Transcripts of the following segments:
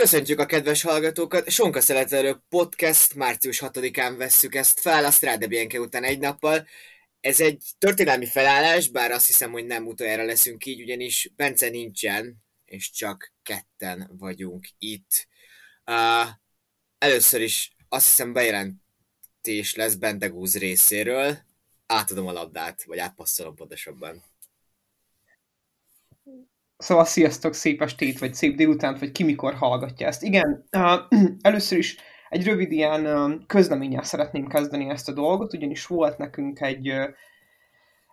Köszöntjük a kedves hallgatókat! Sonka Szeletelő Podcast március 6-án vesszük ezt fel, a Strade Bianche után egy nappal. Ez egy történelmi felállás, bár azt hiszem, hogy nem utoljára leszünk így, ugyanis Bence nincsen, és csak ketten vagyunk itt. Uh, először is azt hiszem bejelentés lesz Bendegúz részéről. Átadom a labdát, vagy átpasszolom pontosabban. Szóval sziasztok, szép estét, vagy szép délutánt, vagy ki mikor hallgatja ezt. Igen, először is egy rövid ilyen közleménnyel szeretném kezdeni ezt a dolgot, ugyanis volt nekünk egy,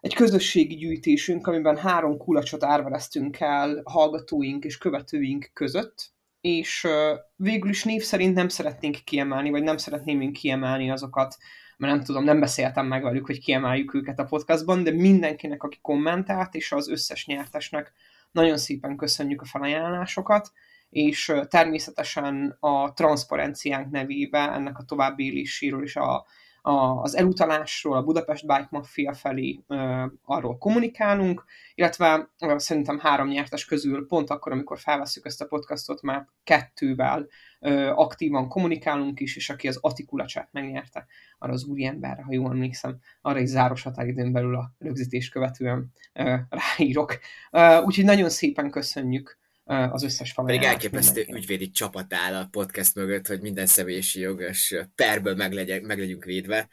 egy közösségi gyűjtésünk, amiben három kulacsot árvereztünk el hallgatóink és követőink között, és végül is név szerint nem szeretnénk kiemelni, vagy nem szeretném én kiemelni azokat, mert nem tudom, nem beszéltem meg velük, hogy kiemeljük őket a podcastban, de mindenkinek, aki kommentált, és az összes nyertesnek nagyon szépen köszönjük a felajánlásokat, és természetesen a transzparenciánk nevébe ennek a további éléséről és a, a, az elutalásról a Budapest Bike Mafia felé ö, arról kommunikálunk, illetve ö, szerintem három nyertes közül pont akkor, amikor felveszük ezt a podcastot, már kettővel ö, aktívan kommunikálunk is, és aki az Atikulacsát megnyerte, arra az úriemberre, ha jól emlékszem, arra is záros határidőn belül a rögzítés követően ö, ráírok. Ö, úgyhogy nagyon szépen köszönjük az összes Pedig elképesztő ügyvédi csapat áll a podcast mögött, hogy minden személyiségi jogos perből meg, legyen, meg legyünk védve.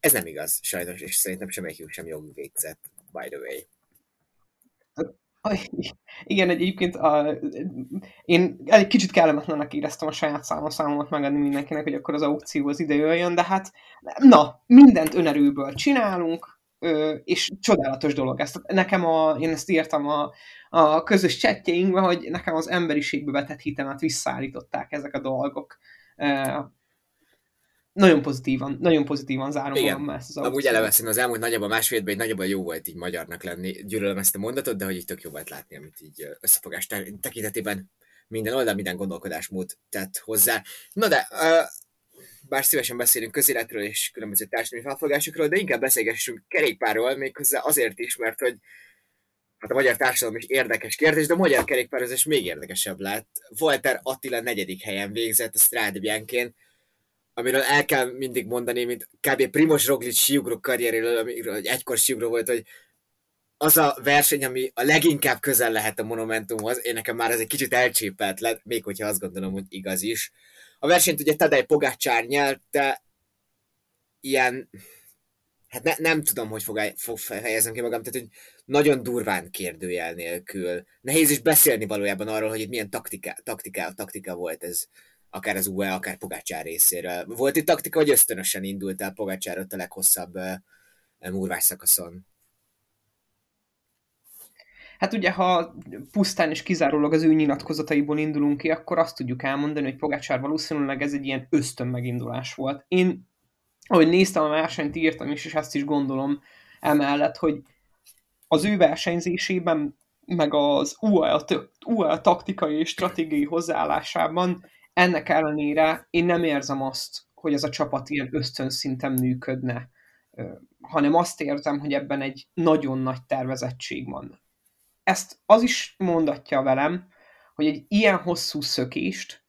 Ez nem igaz, sajnos, és szerintem semmelyikünk sem jogvégzett, by the way. Igen, egyébként a, én egy kicsit kellemetlenek éreztem a saját számomat megadni mindenkinek, hogy akkor az aukció az ide jöjjön, de hát na, mindent önerőből csinálunk, és csodálatos dolog ez. Nekem a, én ezt írtam a, a közös csetjeinkben, hogy nekem az emberiségbe vetett hitemet visszaállították ezek a dolgok. Nagyon pozitívan, nagyon pozitívan zárom Igen. magam ezt az aukciót. Amúgy eleve az elmúlt nagyjából másfél évben nagyjából jó volt így magyarnak lenni. Gyűlölöm ezt a mondatot, de hogy így tök jó volt látni, amit így összefogás tekintetében minden oldal, minden gondolkodásmód tett hozzá. Na de, bár szívesen beszélünk közéletről és különböző társadalmi felfogásokról, de inkább beszélgessünk kerékpárról, méghozzá azért is, mert hogy hát a magyar társadalom is érdekes kérdés, de a magyar kerékpározás még érdekesebb lett. Walter Attila negyedik helyen végzett a Strade amiről el kell mindig mondani, mint kb. Primos Roglic siugró karrieréről, amiről egy egykor siugró volt, hogy az a verseny, ami a leginkább közel lehet a Monumentumhoz, én nekem már ez egy kicsit elcsépelt lett, még hogyha azt gondolom, hogy igaz is. A versenyt ugye Tadej Pogácsár nyerte, ilyen, hát ne, nem tudom, hogy fog, fog fejezem ki magam, tehát hogy nagyon durván kérdőjel nélkül. Nehéz is beszélni valójában arról, hogy itt milyen taktika, taktika, taktika volt ez, akár az UE, akár Pogácsár részéről. Volt itt taktika, hogy ösztönösen indult el Pogácsár ott a leghosszabb uh, murvás szakaszon? Hát ugye, ha pusztán és kizárólag az ő nyilatkozataiból indulunk ki, akkor azt tudjuk elmondani, hogy Pogácsár valószínűleg ez egy ilyen ösztön megindulás volt. Én, ahogy néztem a versenyt, írtam is, és ezt is gondolom emellett, hogy az ő versenyzésében, meg az UAL, UAL taktikai és stratégiai hozzáállásában ennek ellenére én nem érzem azt, hogy ez a csapat ilyen ösztön szinten működne, hanem azt érzem, hogy ebben egy nagyon nagy tervezettség van ezt az is mondatja velem, hogy egy ilyen hosszú szökést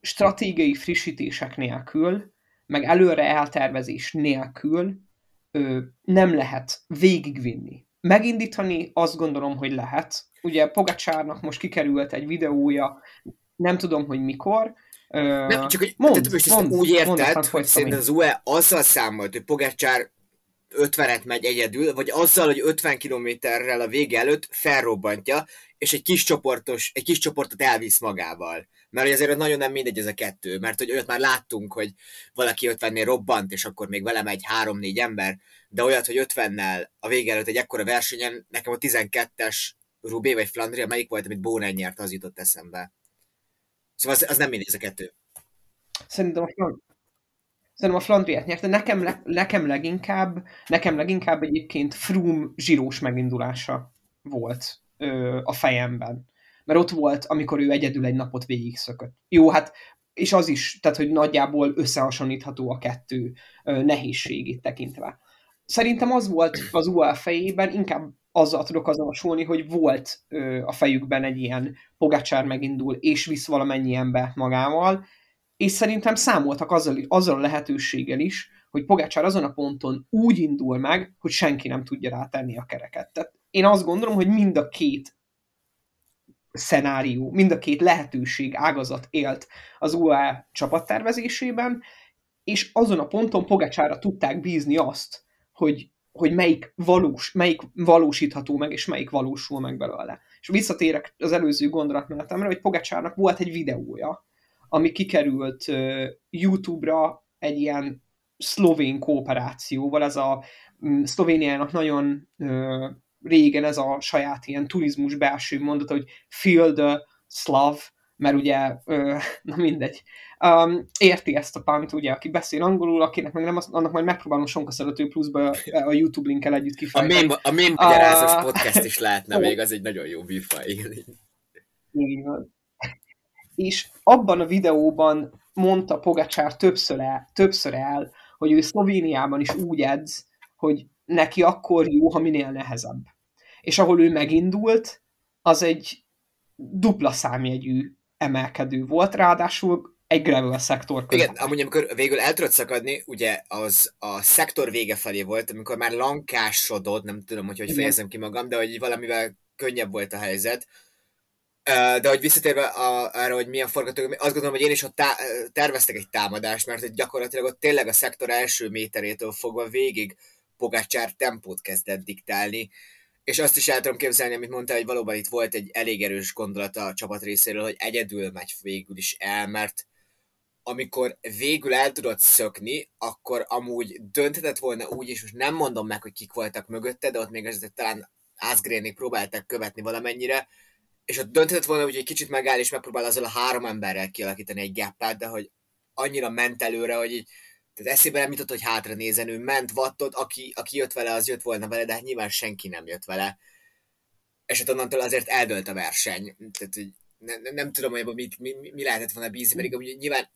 stratégiai frissítések nélkül, meg előre eltervezés nélkül ö, nem lehet végigvinni. Megindítani azt gondolom, hogy lehet. Ugye Pogacsárnak most kikerült egy videója, nem tudom, hogy mikor, nem, csak hogy mond, te, te mond, úgy érted, mond, hogy szerintem az UE azzal számolt, hogy Pogacsár 50-et megy egyedül, vagy azzal, hogy 50 kilométerrel a vége előtt felrobbantja, és egy kis, csoportos, egy kis csoportot elvisz magával. Mert azért nagyon nem mindegy ez a kettő, mert hogy olyat már láttunk, hogy valaki 50-nél robbant, és akkor még vele megy 3-4 ember, de olyat, hogy 50-nel a vége előtt egy ekkora versenyen, nekem a 12-es Rubé vagy Flandria, melyik volt, amit Bónen nyert, az jutott eszembe. Szóval az, az nem mindegy ez a kettő. Szerintem a Szerintem a Flandriát nyerte. Nekem, le, nekem leginkább, nekem leginkább egyébként Froome zsírós megindulása volt ö, a fejemben. Mert ott volt, amikor ő egyedül egy napot végig szökött. Jó, hát és az is, tehát hogy nagyjából összehasonlítható a kettő ö, nehézségét tekintve. Szerintem az volt az UL fejében, inkább azzal tudok azonosulni, hogy volt ö, a fejükben egy ilyen pogácsár megindul, és visz valamennyi ember magával, és szerintem számoltak azzal, azzal a lehetőséggel is, hogy Pogácsár azon a ponton úgy indul meg, hogy senki nem tudja rátenni a kereket. Tehát én azt gondolom, hogy mind a két szenárió, mind a két lehetőség ágazat élt az UAE csapattervezésében, és azon a ponton Pogácsára tudták bízni azt, hogy, hogy melyik, valós, melyik valósítható meg, és melyik valósul meg belőle. És visszatérek az előző gondolatmenetemre, hogy Pogácsárnak volt egy videója, ami kikerült YouTube-ra egy ilyen szlovén kooperációval, ez a um, Szlovéniának nagyon régen ez a saját ilyen turizmus belső mondata, hogy feel the Slav, mert ugye, na mindegy, um, érti ezt a pánt, ugye, aki beszél angolul, akinek meg nem, az, annak majd megpróbálom sonka szerető pluszba a YouTube linkkel együtt kifejteni. A mém, a mém uh, podcast is lehetne még, az egy nagyon jó műfaj. Van és abban a videóban mondta Pogacsár többször el, többször el, hogy ő Szlovéniában is úgy edz, hogy neki akkor jó, ha minél nehezebb. És ahol ő megindult, az egy dupla számjegyű emelkedő volt, ráadásul egy gravel szektor között. Igen, amúgy amikor végül el tudod szakadni, ugye az a szektor vége felé volt, amikor már lankásodott, nem tudom, hogy hogy fejezem ki magam, de hogy valamivel könnyebb volt a helyzet, de hogy visszatérve a, arra, hogy milyen forgatókönyv, azt gondolom, hogy én is ott tá- terveztek egy támadást, mert hogy gyakorlatilag ott tényleg a szektor első méterétől fogva végig Pogácsár tempót kezdett diktálni, és azt is el tudom képzelni, amit mondta, hogy valóban itt volt egy elég erős gondolat a csapat részéről, hogy egyedül megy végül is el, mert amikor végül el tudod szökni, akkor amúgy dönthetett volna úgy is, most nem mondom meg, hogy kik voltak mögötte, de ott még azért talán Asgrénék próbálták követni valamennyire, és ott dönthetett volna, hogy egy kicsit megáll, és megpróbál azzal a három emberrel kialakítani egy gappát, de hogy annyira ment előre, hogy így, tehát eszébe nem jutott, hogy hátra nézen, ő ment, vattot, aki, aki jött vele, az jött volna vele, de hát nyilván senki nem jött vele. És hát onnantól azért eldölt a verseny. Tehát, hogy nem, nem, nem tudom, hogy mit, mi, mi, mi lehetett volna bízni, pedig ugye nyilván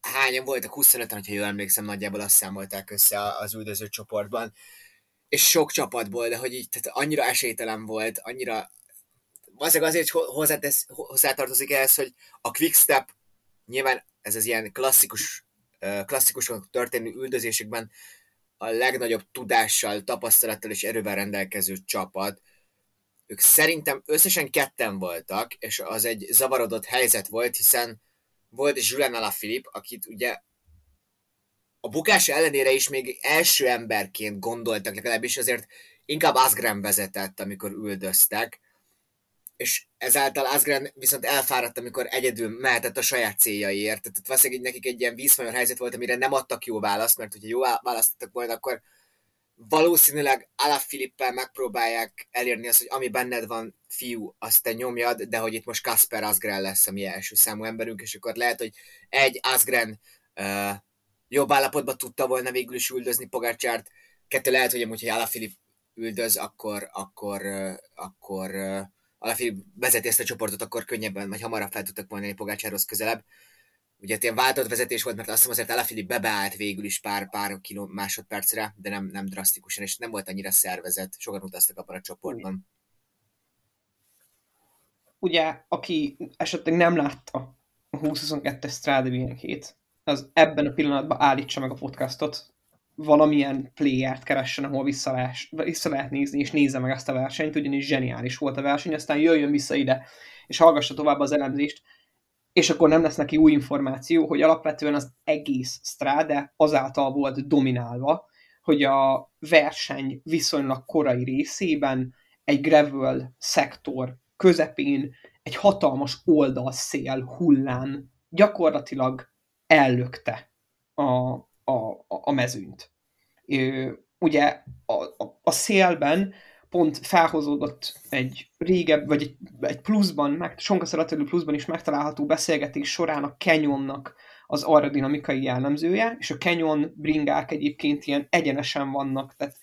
hányan voltak, 25 hogyha jól emlékszem, nagyjából azt számolták össze az üldöző csoportban, és sok csapatból, de hogy így tehát annyira esélytelen volt, annyira valószínűleg azért hozzátesz, hozzátartozik ehhez, hogy a quickstep nyilván ez az ilyen klasszikus, klasszikusan történő üldözésekben a legnagyobb tudással, tapasztalattal és erővel rendelkező csapat. Ők szerintem összesen ketten voltak, és az egy zavarodott helyzet volt, hiszen volt Julian Alaphilippe, akit ugye a bukás ellenére is még első emberként gondoltak, legalábbis azért inkább Asgren vezetett, amikor üldöztek, és ezáltal Asgren viszont elfáradt, amikor egyedül mehetett a saját céljaiért. Tehát valószínűleg nekik egy ilyen vízmajor helyzet volt, amire nem adtak jó választ, mert hogyha jó választottak volna, akkor valószínűleg Filippel megpróbálják elérni azt, hogy ami benned van, fiú, azt te nyomjad, de hogy itt most Kasper Asgren lesz a mi első számú emberünk, és akkor lehet, hogy egy Asgren uh, jobb állapotban tudta volna végül is üldözni Pogácsárt, kettő lehet, hogy amúgy, hogy Filip üldöz, akkor, akkor, uh, akkor uh, Alafi vezeti ezt a csoportot, akkor könnyebben, vagy hamarabb fel tudtak volna egy Pogácsáros közelebb. Ugye ilyen váltott vezetés volt, mert azt hiszem azért Alafili bebeállt végül is pár, pár kiló másodpercre, de nem, nem drasztikusan, és nem volt annyira szervezet. Sokan utaztak abban a csoportban. Ugye, aki esetleg nem látta a 2022-es Strade az ebben a pillanatban állítsa meg a podcastot, valamilyen playert keressen, ahol vissza lehet, vissza lehet nézni, és nézze meg ezt a versenyt, ugyanis zseniális volt a verseny, aztán jöjjön vissza ide, és hallgassa tovább az elemzést, és akkor nem lesz neki új információ, hogy alapvetően az egész Strade azáltal volt dominálva, hogy a verseny viszonylag korai részében egy gravel szektor közepén egy hatalmas oldalszél hullán gyakorlatilag ellökte a, a, a mezőnyt. Ugye a, a, a szélben pont felhozódott egy régebb, vagy egy, egy pluszban, meg, Sonkaszalaterül pluszban is megtalálható beszélgetés során a Canyonnak az aerodinamikai jellemzője, és a Canyon bringák egyébként ilyen egyenesen vannak, tehát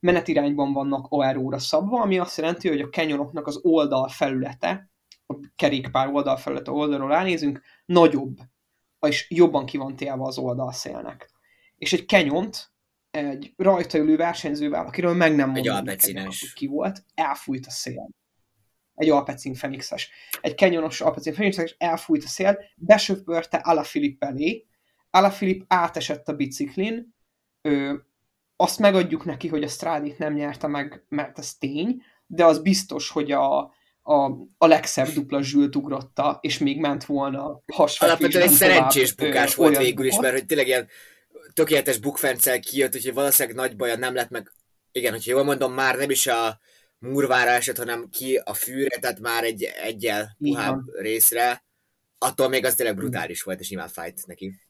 menetirányban vannak aeróra szabva, ami azt jelenti, hogy a Canyonoknak az oldal felülete, a kerékpár oldal felülete oldalról elnézünk, nagyobb, és jobban ki van télve az oldalszélnek és egy kenyont egy rajta ülő versenyzővel, akiről meg nem Egy mondom neked, alpecines. hogy ki volt, elfújt a szél. Egy Alpecin Fenixes. Egy kenyonos Alpecin Fenixes, elfújt a szél, besöpörte Alaphilipp elé, Alaphilipp átesett a biciklin, ö, azt megadjuk neki, hogy a Strádit nem nyerte meg, mert ez tény, de az biztos, hogy a, a, a legszebb dupla zsült ugrotta, és még ment volna hasfekvésben Alapvetően egy szerencsés bukás volt végül is, mert hogy tényleg ilyen tökéletes bukfencel kijött, úgyhogy valószínűleg nagy baja nem lett meg. Igen, hogyha jól mondom, már nem is a murvára esett, hanem ki a fűre, tehát már egy egyel puhább van. részre. Attól még az tényleg brutális volt, és nyilván fájt neki.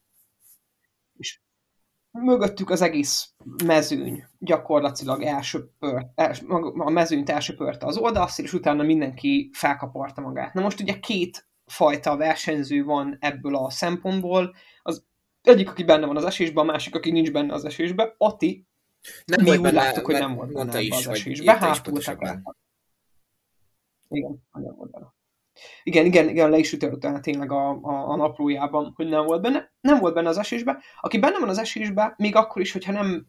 mögöttük az egész mezőny gyakorlatilag elsöpört, els, a mezőnyt elsöpörte az oldalszél, és utána mindenki felkaparta magát. Na most ugye két fajta versenyző van ebből a szempontból, egyik, aki benne van az esésben, a másik, aki nincs benne az esésben. Ati, Nem mi úgy láttuk, hogy nem volt benne is, az esésbe, is hátul. Igen, nem volt benne. Igen, igen, igen, le is ütött tényleg a, a, a naplójában, hogy nem volt benne. Nem volt benne az esésbe. Aki benne van az esésbe, még akkor is, hogyha nem,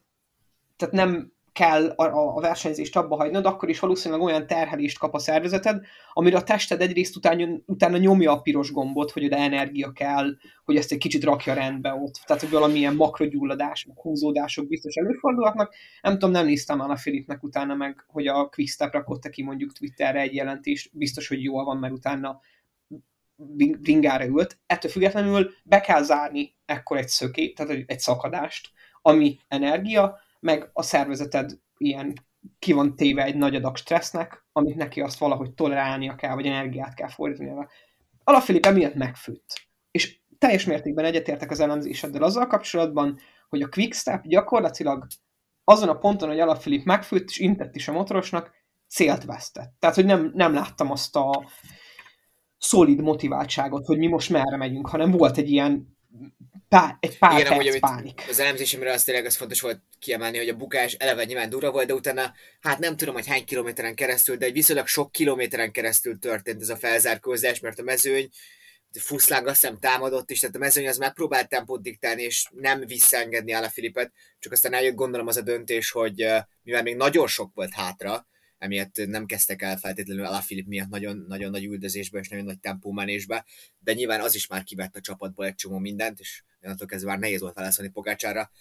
tehát nem kell a, a, versenyzést abba hagynod, akkor is valószínűleg olyan terhelést kap a szervezeted, amire a tested egyrészt utána, utána nyomja a piros gombot, hogy oda energia kell, hogy ezt egy kicsit rakja rendbe ott. Tehát, hogy valamilyen makrogyulladás, meg húzódások biztos előfordulhatnak. Nem tudom, nem néztem már a Filipnek utána meg, hogy a Quickstep rakott ki mondjuk Twitterre egy jelentést, biztos, hogy jól van, mert utána bringára ült. Ettől függetlenül be kell zárni ekkor egy szökét, tehát egy szakadást, ami energia, meg a szervezeted ilyen ki van téve egy nagy adag stressznek, amit neki azt valahogy tolerálnia kell, vagy energiát kell fordítani vele. Alapfilip emiatt megfőtt. És teljes mértékben egyetértek az elemzéseddel azzal kapcsolatban, hogy a Quickstep gyakorlatilag azon a ponton, hogy Alapfilip megfőtt, és intett is a motorosnak, célt vesztett. Tehát, hogy nem, nem láttam azt a szolid motiváltságot, hogy mi most merre megyünk, hanem volt egy ilyen pár, egy pár Igen, amúgy, perc amit pánik. az elemzésemre az tényleg az fontos volt kiemelni, hogy a bukás eleve nyilván durva volt, de utána, hát nem tudom, hogy hány kilométeren keresztül, de egy viszonylag sok kilométeren keresztül történt ez a felzárkózás, mert a mezőny Fuszláng azt hiszem támadott is, tehát a mezőny az megpróbált tempót diktálni, és nem visszaengedni a Filipet, csak aztán eljött gondolom az a döntés, hogy mivel még nagyon sok volt hátra, emiatt nem kezdtek el feltétlenül Filip miatt nagyon, nagyon nagy üldözésbe és nagyon nagy tempómenésbe, de nyilván az is már kivett a csapatból egy csomó mindent, és onnantól kezdve már nehéz volt válaszolni Pogácsára,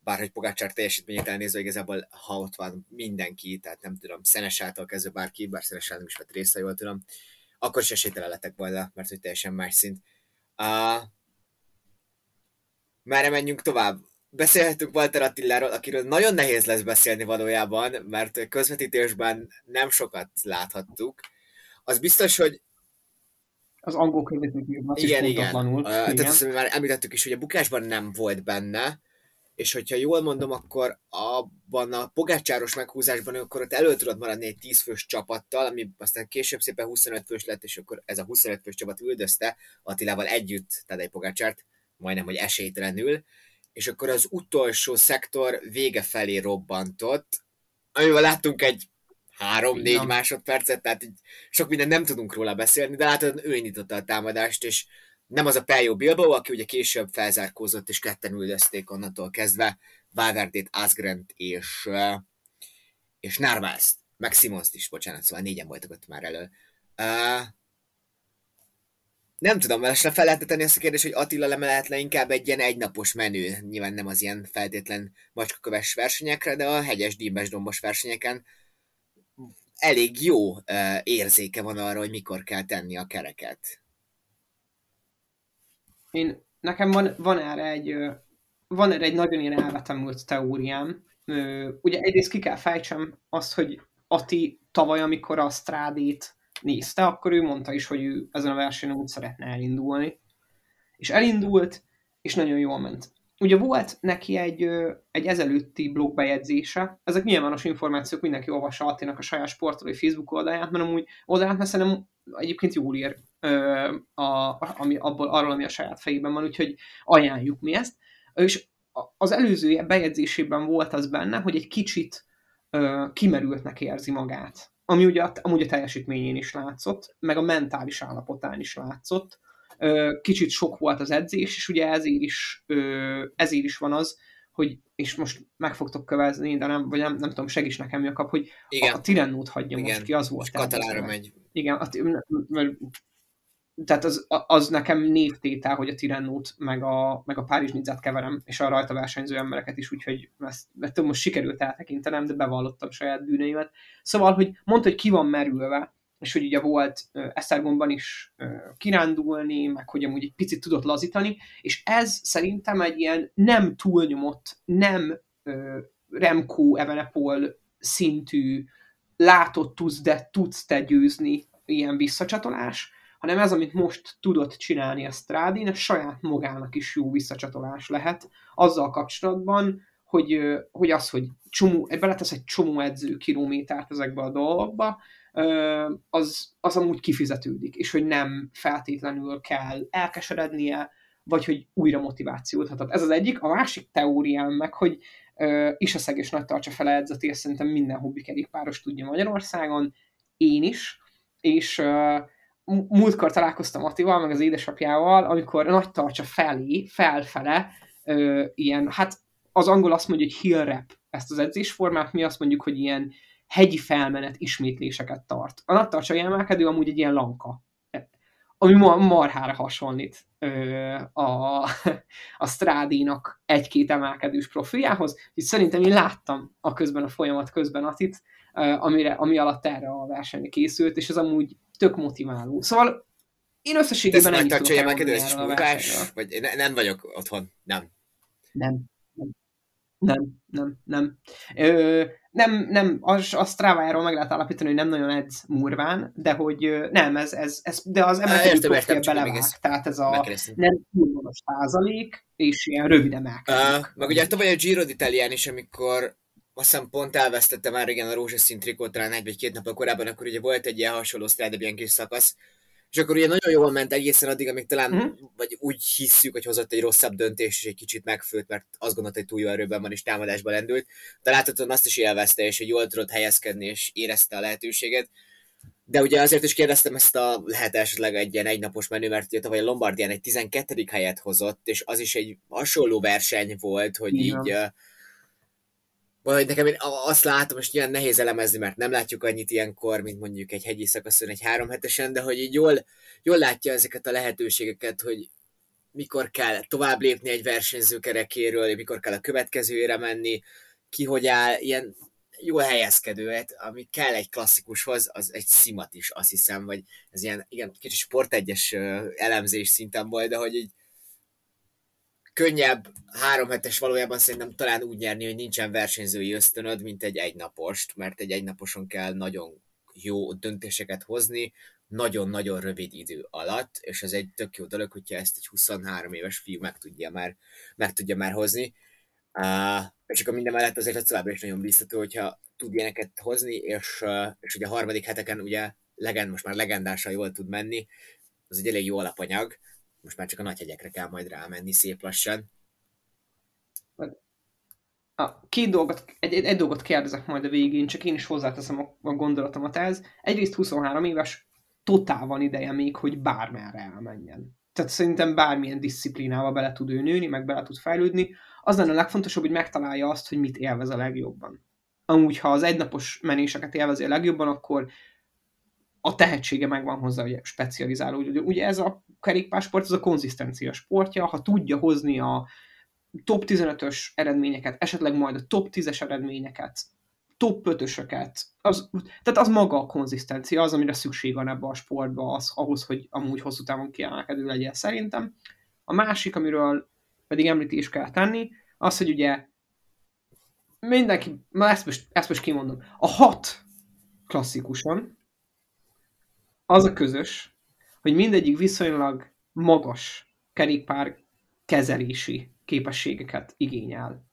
bárhogy Pogácsár teljesítményét elnézve, igazából ha ott van mindenki, tehát nem tudom, Szenesától kezdve bárki, bár Szenesát nem is vett részt, jól tudom, akkor is esélytelen lettek volna, mert hogy teljesen más szint. Uh, merre menjünk tovább? Beszélhetünk Walter Attiláról, akiről nagyon nehéz lesz beszélni valójában, mert közvetítésben nem sokat láthattuk. Az biztos, hogy Az angol közvetítőben az igen, is igen. Pontatlanul. tehát igen. azt már említettük is, hogy a bukásban nem volt benne, és hogyha jól mondom, akkor abban a pogácsáros meghúzásban akkor ott elő tudott maradni egy 10 fős csapattal, ami aztán később szépen 25 fős lett, és akkor ez a 25 fős csapat üldözte Attilával együtt Tadej Pogácsárt, majdnem, hogy esélytelenül, és akkor az utolsó szektor vége felé robbantott, amivel láttunk egy három-négy másodpercet, tehát így sok minden nem tudunk róla beszélni, de látod, ő indította a támadást, és nem az a Pello Bilbao, aki ugye később felzárkózott, és ketten üldözték onnantól kezdve Valverdét, Asgrent és, és Narvázt, meg Simons is, bocsánat, szóval négyen voltak ott már elő. Uh, nem tudom, mert fel lehetne tenni ezt a kérdést, hogy Attila lemelet le inkább egy ilyen egynapos menü, nyilván nem az ilyen feltétlen macskaköves versenyekre, de a hegyes, dímbes, dombos versenyeken elég jó uh, érzéke van arra, hogy mikor kell tenni a kereket. Én, nekem van, van erre egy van erre egy nagyon ilyen elvetemült teóriám. Ugye egyrészt ki kell fejtsem azt, hogy Ati tavaly, amikor a Strádét nézte, akkor ő mondta is, hogy ő ezen a versenyen úgy szeretne elindulni. És elindult, és nagyon jól ment. Ugye volt neki egy, egy ezelőtti blogbejegyzése, ezek nyilvános információk, mindenki olvassa Attinak a saját sportolói Facebook oldalját, mert amúgy oldalát, mert szerintem egyébként jól ír ö, a, ami, abból, arról, ami a saját fejében van, úgyhogy ajánljuk mi ezt. És az előző bejegyzésében volt az benne, hogy egy kicsit ö, kimerültnek érzi magát. Ami ugye amúgy a teljesítményén is látszott, meg a mentális állapotán is látszott. Kicsit sok volt az edzés, és ugye ezért is, ezért is van az, hogy, és most meg fogtok kövezni, de nem, vagy nem, nem tudom, segíts nekem, Jakab, hogy Igen. a, a Tirennót hagyja Igen. most ki, az volt. És Katalára megy. Igen, a, tehát az, az nekem névtétel, hogy a Tirennót meg a, meg a Párizs Nizzát keverem, és a rajta versenyző embereket is, úgyhogy ezt, ezt most sikerült eltekintenem, de bevallottam saját bűneimet. Szóval, hogy mondta, hogy ki van merülve, és hogy ugye volt Esztergomban is kirándulni, meg hogy amúgy egy picit tudott lazítani, és ez szerintem egy ilyen nem túlnyomott, nem Remco Evenepol szintű látott tudsz, de tudsz te győzni ilyen visszacsatolás, hanem ez, amit most tudott csinálni a Strádin, a saját magának is jó visszacsatolás lehet azzal kapcsolatban, hogy, hogy az, hogy csomó, beletesz egy csomó edző kilométert ezekbe a dolgokba, az, az amúgy kifizetődik, és hogy nem feltétlenül kell elkeserednie, vagy hogy újra motivációt hatott. Ez az egyik. A másik teóriám meg, hogy uh, Isaszeg és Nagy Tartsa fele edzeti, szerintem minden hobbi kerékpáros tudja Magyarországon, én is, és uh, múltkor találkoztam Attival, meg az édesapjával, amikor Nagy Tartsa felé, felfele, uh, ilyen, hát az angol azt mondja, hogy hill rep ezt az edzésformát, mi azt mondjuk, hogy ilyen hegyi felmenet ismétléseket tart. A nattarcsai emelkedő amúgy egy ilyen lanka, ami marhára hasonlít a, a Strádénak egy-két emelkedős profiljához, és szerintem én láttam a közben a folyamat közben Atit, amire, ami alatt erre a versenyre készült, és ez amúgy tök motiváló. Szóval én összességében nem tudok elmondani erről a versenyről. Vagy ne, nem vagyok otthon, nem. Nem. Nem, nem, nem. Ö, nem, nem, az, a Strava-ról meg lehet állapítani, hogy nem nagyon edz murván, de hogy nem, ez, ez, ez de az emelkedő profil belevág, tehát ez a nem túl százalék, és ilyen rövid emelkedők. Uh, meg ugye tavaly a Giro d'Italián is, amikor azt hiszem pont elvesztette már igen a rózsaszín trikót talán egy vagy két nap korábban, akkor ugye volt egy ilyen hasonló Strada kis szakasz, és akkor ugye nagyon jól ment egészen addig, amíg talán, mm. vagy úgy hisszük, hogy hozott egy rosszabb döntés, és egy kicsit megfőtt, mert azt gondolta, hogy túl jó erőben van, és támadásba lendült. De láthatóan azt is élvezte, és hogy jól tudott helyezkedni, és érezte a lehetőséget. De ugye azért is kérdeztem ezt a lehet esetleg egy ilyen egynapos menü, mert ugye tavaly a Lombardián egy 12. helyet hozott, és az is egy hasonló verseny volt, hogy Igen. így vagy nekem én azt látom, és ilyen nehéz elemezni, mert nem látjuk annyit ilyenkor, mint mondjuk egy hegyi szakaszon, egy háromhetesen, de hogy így jól, jól látja ezeket a lehetőségeket, hogy mikor kell tovább lépni egy versenyző kerekéről, mikor kell a következőre menni, ki hogy áll, ilyen jól helyezkedő, hát, ami kell egy klasszikushoz, az egy szimat is, azt hiszem, vagy ez ilyen, igen, kicsit sportegyes elemzés szinten volt, de hogy így könnyebb három hetes valójában szerintem talán úgy nyerni, hogy nincsen versenyzői ösztönöd, mint egy egynapost, mert egy egynaposon kell nagyon jó döntéseket hozni, nagyon-nagyon rövid idő alatt, és ez egy tök jó dolog, hogyha ezt egy 23 éves fiú meg tudja már, meg tudja már hozni. Uh, és akkor minden mellett azért továbbra is nagyon biztató, hogyha tud ilyeneket hozni, és, uh, és ugye a harmadik heteken ugye legend, most már legendásan jól tud menni, az egy elég jó alapanyag, most már csak a nagy hegyekre kell majd rámenni szép lassan. A két dolgot, egy, egy, egy dolgot kérdezek majd a végén, csak én is hozzáteszem a, a gondolatomat ez. Egyrészt 23 éves, totál van ideje még, hogy bármerre elmenjen. Tehát szerintem bármilyen disziplinába bele tud ő nőni, meg bele tud fejlődni. Az lenne a legfontosabb, hogy megtalálja azt, hogy mit élvez a legjobban. Amúgy, ha az egynapos menéseket élvezi a legjobban, akkor a tehetsége megvan hozzá, hogy specializálódjon. Ugye ez a kerékpársport, ez a konzisztencia sportja, ha tudja hozni a top 15-ös eredményeket, esetleg majd a top 10-es eredményeket, top 5-ösöket, az, tehát az maga a konzisztencia, az, amire szükség van ebbe a sportba, az, ahhoz, hogy amúgy hosszú távon kiemelkedő legyen szerintem. A másik, amiről pedig említés kell tenni, az, hogy ugye mindenki, ma ezt most, ezt most kimondom, a hat klasszikuson, az a közös, hogy mindegyik viszonylag magas kerékpár kezelési képességeket igényel.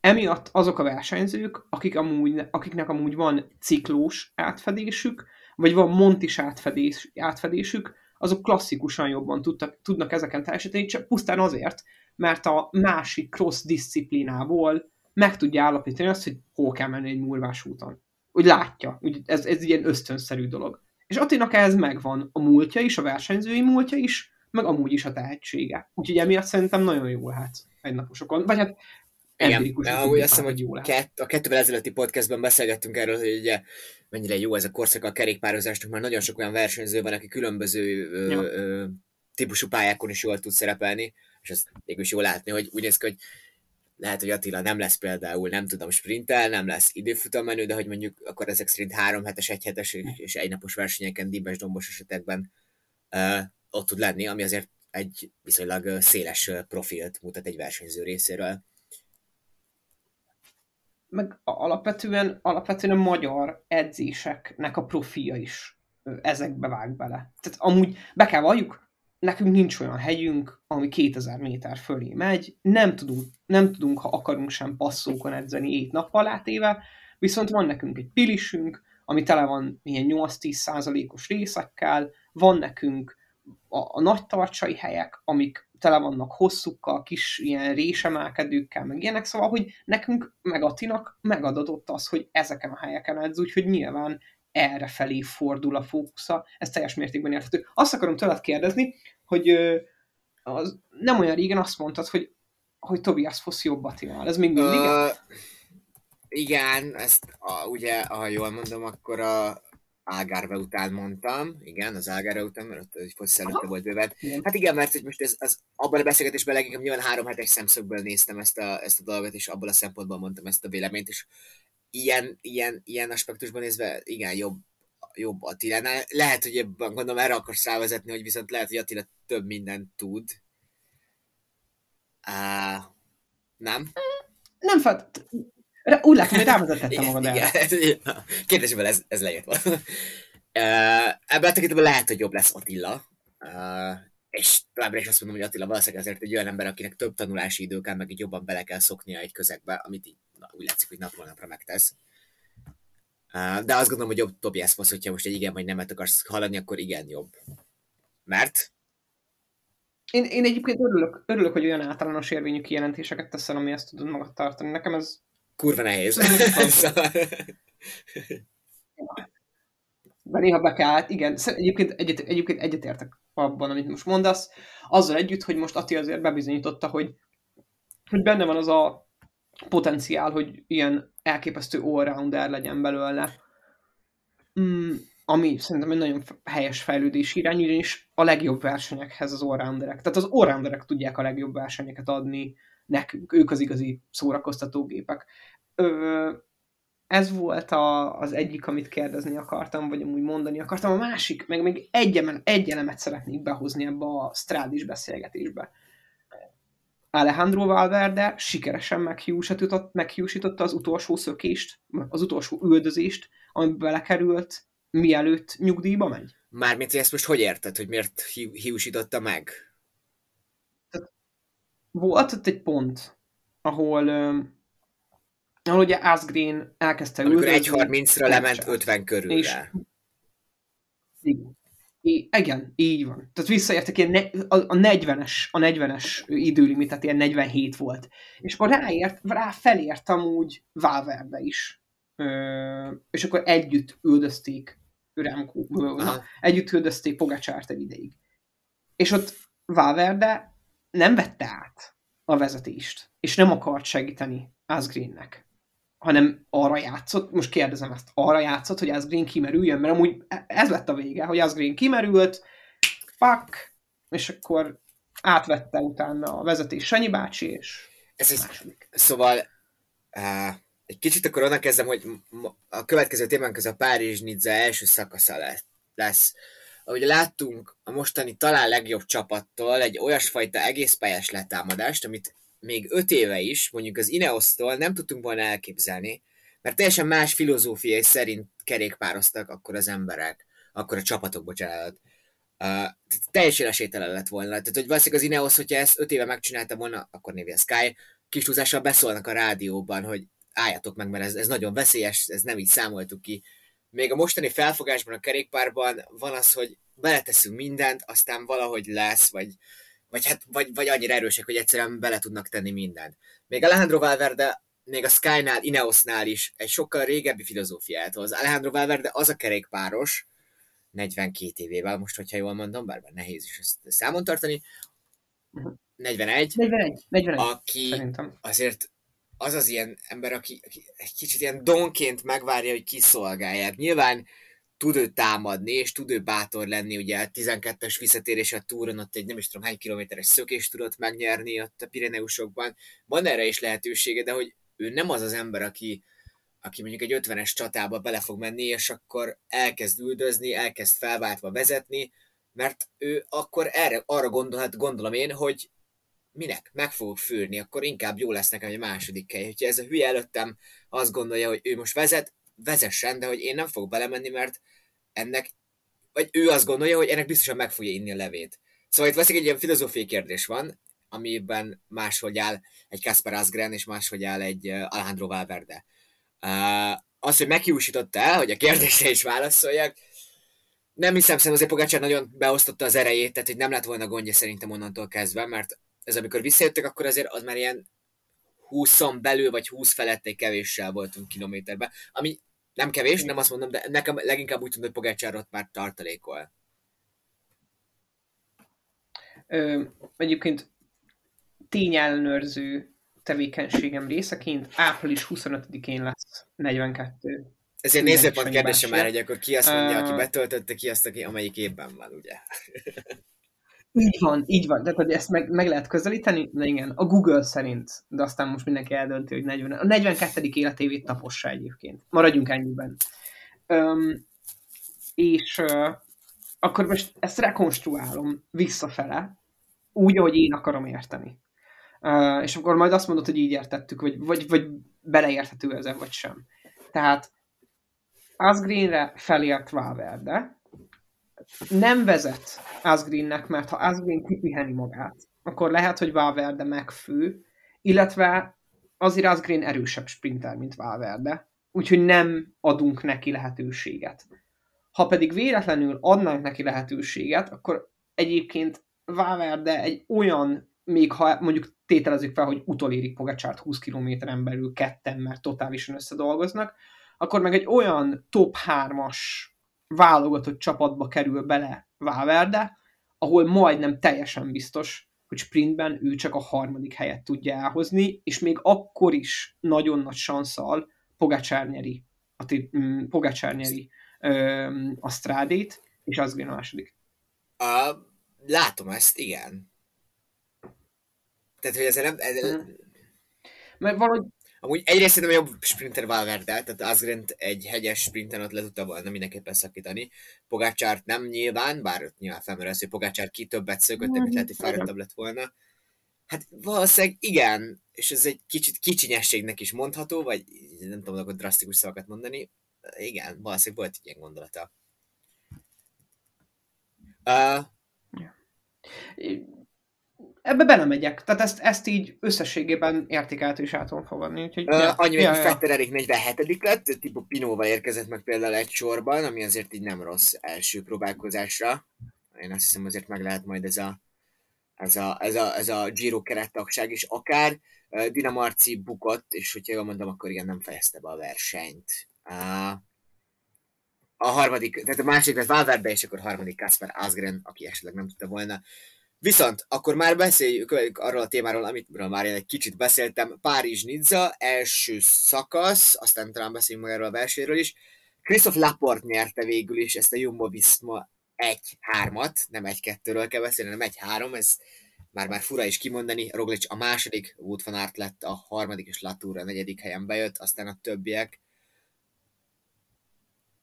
Emiatt azok a versenyzők, akik amúgy, akiknek amúgy van ciklós átfedésük, vagy van montis átfedés, átfedésük, azok klasszikusan jobban tudtak, tudnak ezeken teljesíteni, csak pusztán azért, mert a másik cross disziplinából meg tudja állapítani azt, hogy hol kell menni egy múlvás úton. Úgy látja, úgy ez, ez ilyen ösztönszerű dolog. És Attinak ez megvan a múltja is, a versenyzői múltja is, meg amúgy is a tehetsége. Úgyhogy emiatt szerintem nagyon jó lehet egy naposokon. Vagy hát Igen, ahogy azt hiszem, hogy kett, a kettővel ezelőtti podcastban beszélgettünk erről, hogy ugye mennyire jó ez a korszak a kerékpározásnak, mert nagyon sok olyan versenyző van, aki különböző ja. ö, típusú pályákon is jól tud szerepelni, és ezt végül is jól látni, hogy úgy néz ki, hogy lehet, hogy Attila nem lesz például, nem tudom, sprintel, nem lesz menő, de hogy mondjuk akkor ezek szerint három hetes, egy hetes és egy napos versenyeken, dibes, dombos esetekben uh, ott tud lenni, ami azért egy viszonylag széles profilt mutat egy versenyző részéről. Meg alapvetően, alapvetően a magyar edzéseknek a profilja is ezekbe vág bele. Tehát amúgy be kell valljuk, nekünk nincs olyan helyünk, ami 2000 méter fölé megy, nem tudunk, nem tudunk, ha akarunk sem passzókon edzeni 7 nappal átéve, viszont van nekünk egy pilisünk, ami tele van ilyen 8-10 százalékos részekkel, van nekünk a, a nagy tartsai helyek, amik tele vannak hosszukkal, kis ilyen résemelkedőkkel, meg ilyenek, szóval, hogy nekünk, meg Atinak megadott az, hogy ezeken a helyeken edz, úgyhogy nyilván erre felé fordul a fókusza, ez teljes mértékben érthető. Azt akarom tőled kérdezni, hogy az, nem olyan régen azt mondtad, hogy, hogy Tobias Foss jobb Attinál. Ez még mindig? Uh, igen, ezt a, ugye, ha jól mondom, akkor a Ágárve után mondtam, igen, az Ágárve után, mert ott egy Foss előtte volt bőven. Hát igen, mert hogy most ez, az, abban a beszélgetésben leginkább nyilván három hetes szemszögből néztem ezt a, ezt a dolgot, és abban a szempontból mondtam ezt a véleményt, és ilyen, ilyen, ilyen aspektusban nézve, igen, jobb, jobb Attilánál. Lehet, hogy ebben gondolom erre akarsz rávezetni, hogy viszont lehet, hogy Attila több mindent tud. Uh, nem? Nem felt. Úgy látom, hogy rávezetettem magad el. Kérdésben ez, ez lejött volna. Uh, ebben a tekintetben lehet, hogy jobb lesz Attila. Uh, és továbbra is azt mondom, hogy Attila valószínűleg azért egy olyan ember, akinek több tanulási idő kell, meg így jobban bele kell szoknia egy közegbe, amit így úgy látszik, hogy napról napra megtesz. De azt gondolom, hogy jobb Tobias Foss, hogyha most egy igen vagy nemet akarsz hallani, akkor igen jobb. Mert? Én, én egyébként örülök, örülök, hogy olyan általános érvényű kijelentéseket teszel, ami ezt tudod magad tartani. Nekem ez... Kurva nehéz. De néha be kell, igen. Egyébként, egyet, egyébként egyetértek abban, amit most mondasz. Azzal együtt, hogy most Ati azért bebizonyította, hogy, hogy benne van az a potenciál, hogy ilyen elképesztő all-rounder legyen belőle. Mm, ami szerintem egy nagyon helyes fejlődési irány, ugyanis a legjobb versenyekhez az all-rounderek. Tehát az all tudják a legjobb versenyeket adni nekünk, ők az igazi szórakoztatógépek. Ö, ez volt a, az egyik, amit kérdezni akartam, vagy amúgy mondani akartam. A másik, meg még egy, egy elemet szeretnék behozni ebbe a strádis beszélgetésbe. Alejandro Valverde sikeresen meghiúsította, meghiúsította az utolsó szökést, az utolsó üldözést, amiben belekerült, mielőtt nyugdíjba megy. Mármint, hogy ezt most hogy érted, hogy miért hiúsította meg? Volt ott egy pont, ahol, ahol ugye Asgreen elkezdte Amikor üldözni. Amikor 1.30-ra lement 50 körülre. És, igen. I, igen, így van. Tehát visszaértek, ilyen ne, a, a 40-es, a 40-es időlimitet ilyen 47 volt. És akkor ráért, rá felért amúgy Valverde is. Ö, és akkor együtt üldözték Remco, na, együtt üldözték Pogacsárt egy ideig. És ott Valverde nem vette át a vezetést, és nem akart segíteni Asgreennek hanem arra játszott, most kérdezem ezt, arra játszott, hogy Asgreen kimerüljön, mert amúgy ez lett a vége, hogy Asgreen kimerült, fuck, és akkor átvette utána a vezetés Sanyi bácsi, és ez az, Szóval uh, egy kicsit akkor onnan kezdem, hogy a következő témánk az a Párizs-Nizza első szakasza lesz. Ahogy láttunk a mostani talán legjobb csapattól egy olyasfajta egészpályás letámadást, amit még öt éve is, mondjuk az Ineosztól nem tudtunk volna elképzelni, mert teljesen más filozófiai szerint kerékpároztak akkor az emberek, akkor a csapatok, bocsánat. Uh, teljesen esélytelen lett volna. Tehát, hogy valószínűleg az Ineos, hogyha ezt öt éve megcsinálta volna, akkor névi a Sky, kis túlzással beszólnak a rádióban, hogy álljatok meg, mert ez, ez nagyon veszélyes, ez nem így számoltuk ki. Még a mostani felfogásban a kerékpárban van az, hogy beleteszünk mindent, aztán valahogy lesz, vagy vagy, hát, vagy, vagy annyira erősek, hogy egyszerűen bele tudnak tenni mindent. Még Alejandro Valverde, még a Sky-nál, Ineosnál is egy sokkal régebbi filozófiát hoz. Alejandro Valverde az a kerékpáros, 42 évével, most, hogyha jól mondom, bár nehéz is ezt számon tartani, 41, 41, 41 aki Szerintem. azért az az ilyen ember, aki, aki egy kicsit ilyen donként megvárja, hogy kiszolgálják. Nyilván tud ő támadni, és tud ő bátor lenni, ugye 12-es visszatérés a túron, ott egy nem is tudom hány kilométeres szökést tudott megnyerni ott a Pireneusokban. Van erre is lehetősége, de hogy ő nem az az ember, aki, aki mondjuk egy 50-es csatába bele fog menni, és akkor elkezd üldözni, elkezd felváltva vezetni, mert ő akkor erre, arra gondolhat, gondolom én, hogy minek? Meg fogok fürni, akkor inkább jó lesz nekem egy második hely. Hogyha ez a hülye előttem azt gondolja, hogy ő most vezet, vezessen, de hogy én nem fogok belemenni, mert ennek, vagy ő azt gondolja, hogy ennek biztosan meg fogja inni a levét. Szóval itt veszik egy ilyen filozófiai kérdés van, amiben máshogy áll egy Kasper Asgren, és máshogy áll egy Alejandro Valverde. Az, hogy meghiúsította el, hogy a kérdésre is válaszoljak, nem hiszem, szerintem azért Pogácsár nagyon beosztotta az erejét, tehát hogy nem lett volna gondja szerintem onnantól kezdve, mert ez amikor visszajöttek, akkor azért az már ilyen 20 belül, vagy 20 felett egy kevéssel voltunk kilométerben, ami nem kevés, nem azt mondom, de nekem leginkább úgy tűnt, hogy Pogácsár ott már tartalékol. Ö, egyébként tényellenőrző tevékenységem részeként április 25-én lesz 42. Ezért nézőpont kérdése már, hogy akkor ki azt mondja, aki betöltötte, ki azt, aki, amelyik évben van, ugye? Így van, így van. De hogy ezt meg, meg lehet közelíteni? Na igen, a Google szerint, de aztán most mindenki eldönti, hogy 40, a 42. életévét tapossa egyébként. Maradjunk ennyiben. Um, és uh, akkor most ezt rekonstruálom visszafele, úgy, ahogy én akarom érteni. Uh, és akkor majd azt mondod, hogy így értettük, vagy, vagy, vagy beleérthető ezen, vagy sem. Tehát Asgreenre felért Valverde, nem vezet Asgreennek, mert ha Asgreen kipiheni magát, akkor lehet, hogy Valverde megfő, illetve azért Asgreen erősebb sprinter, mint Valverde, úgyhogy nem adunk neki lehetőséget. Ha pedig véletlenül adnánk neki lehetőséget, akkor egyébként Valverde egy olyan, még ha mondjuk tételezzük fel, hogy utolérik Pogacsárt 20 kilométeren belül ketten, mert totálisan összedolgoznak, akkor meg egy olyan top 3-as válogatott csapatba kerül bele Valverde, ahol majdnem teljesen biztos, hogy sprintben ő csak a harmadik helyet tudja elhozni, és még akkor is nagyon nagy sanszal Pogacsár nyeri a, mm, Pogacsár nyeri ö, a strádét, és az a második. Uh, látom ezt, igen. Tehát, hogy ezzel nem... Ezzel... Hmm. Mert valahogy Amúgy egyrészt szerintem jobb sprinter Valverde, tehát Asgrent egy hegyes sprinten ott le tudta volna mindenképpen szakítani. Pogácsárt nem nyilván, bár ott nyilván felmerül az, hogy Pogácsár ki többet szökött, amit lehet, hogy fáradtabb lett volna. Hát valószínűleg igen, és ez egy kicsit kicsinyességnek is mondható, vagy nem tudom, akkor drasztikus szavakat mondani. Igen, valószínűleg volt egy ilyen gondolata. Uh, ebbe belemegyek. Tehát ezt, ezt így összességében értékeltő is át tudom fogadni. Úgyhogy, uh, ja. annyi, ja, hogy ja. Fetter Erik 47 lett, tipo Pinóval érkezett meg például egy sorban, ami azért így nem rossz első próbálkozásra. Én azt hiszem azért meg lehet majd ez a, ez a, ez a, ez a Giro kerettagság is akár. Uh, Dina Marci bukott, és hogyha jól mondom, akkor igen, nem fejezte be a versenyt. Uh, a harmadik, tehát a második lett Valverde, és akkor harmadik Kasper Asgren, aki esetleg nem tudta volna Viszont akkor már beszéljük arról a témáról, amitről már én egy kicsit beszéltem. Párizs-Nizza, első szakasz, aztán talán beszéljünk meg erről a versenyről is. Christoph Laport nyerte végül is ezt a Jumbo Visma 1-3-at, nem 1-2-ről kell beszélni, hanem 1-3, ez már már fura is kimondani. Roglic a második, Wood van Aert lett a harmadik, és Latour a negyedik helyen bejött, aztán a többiek.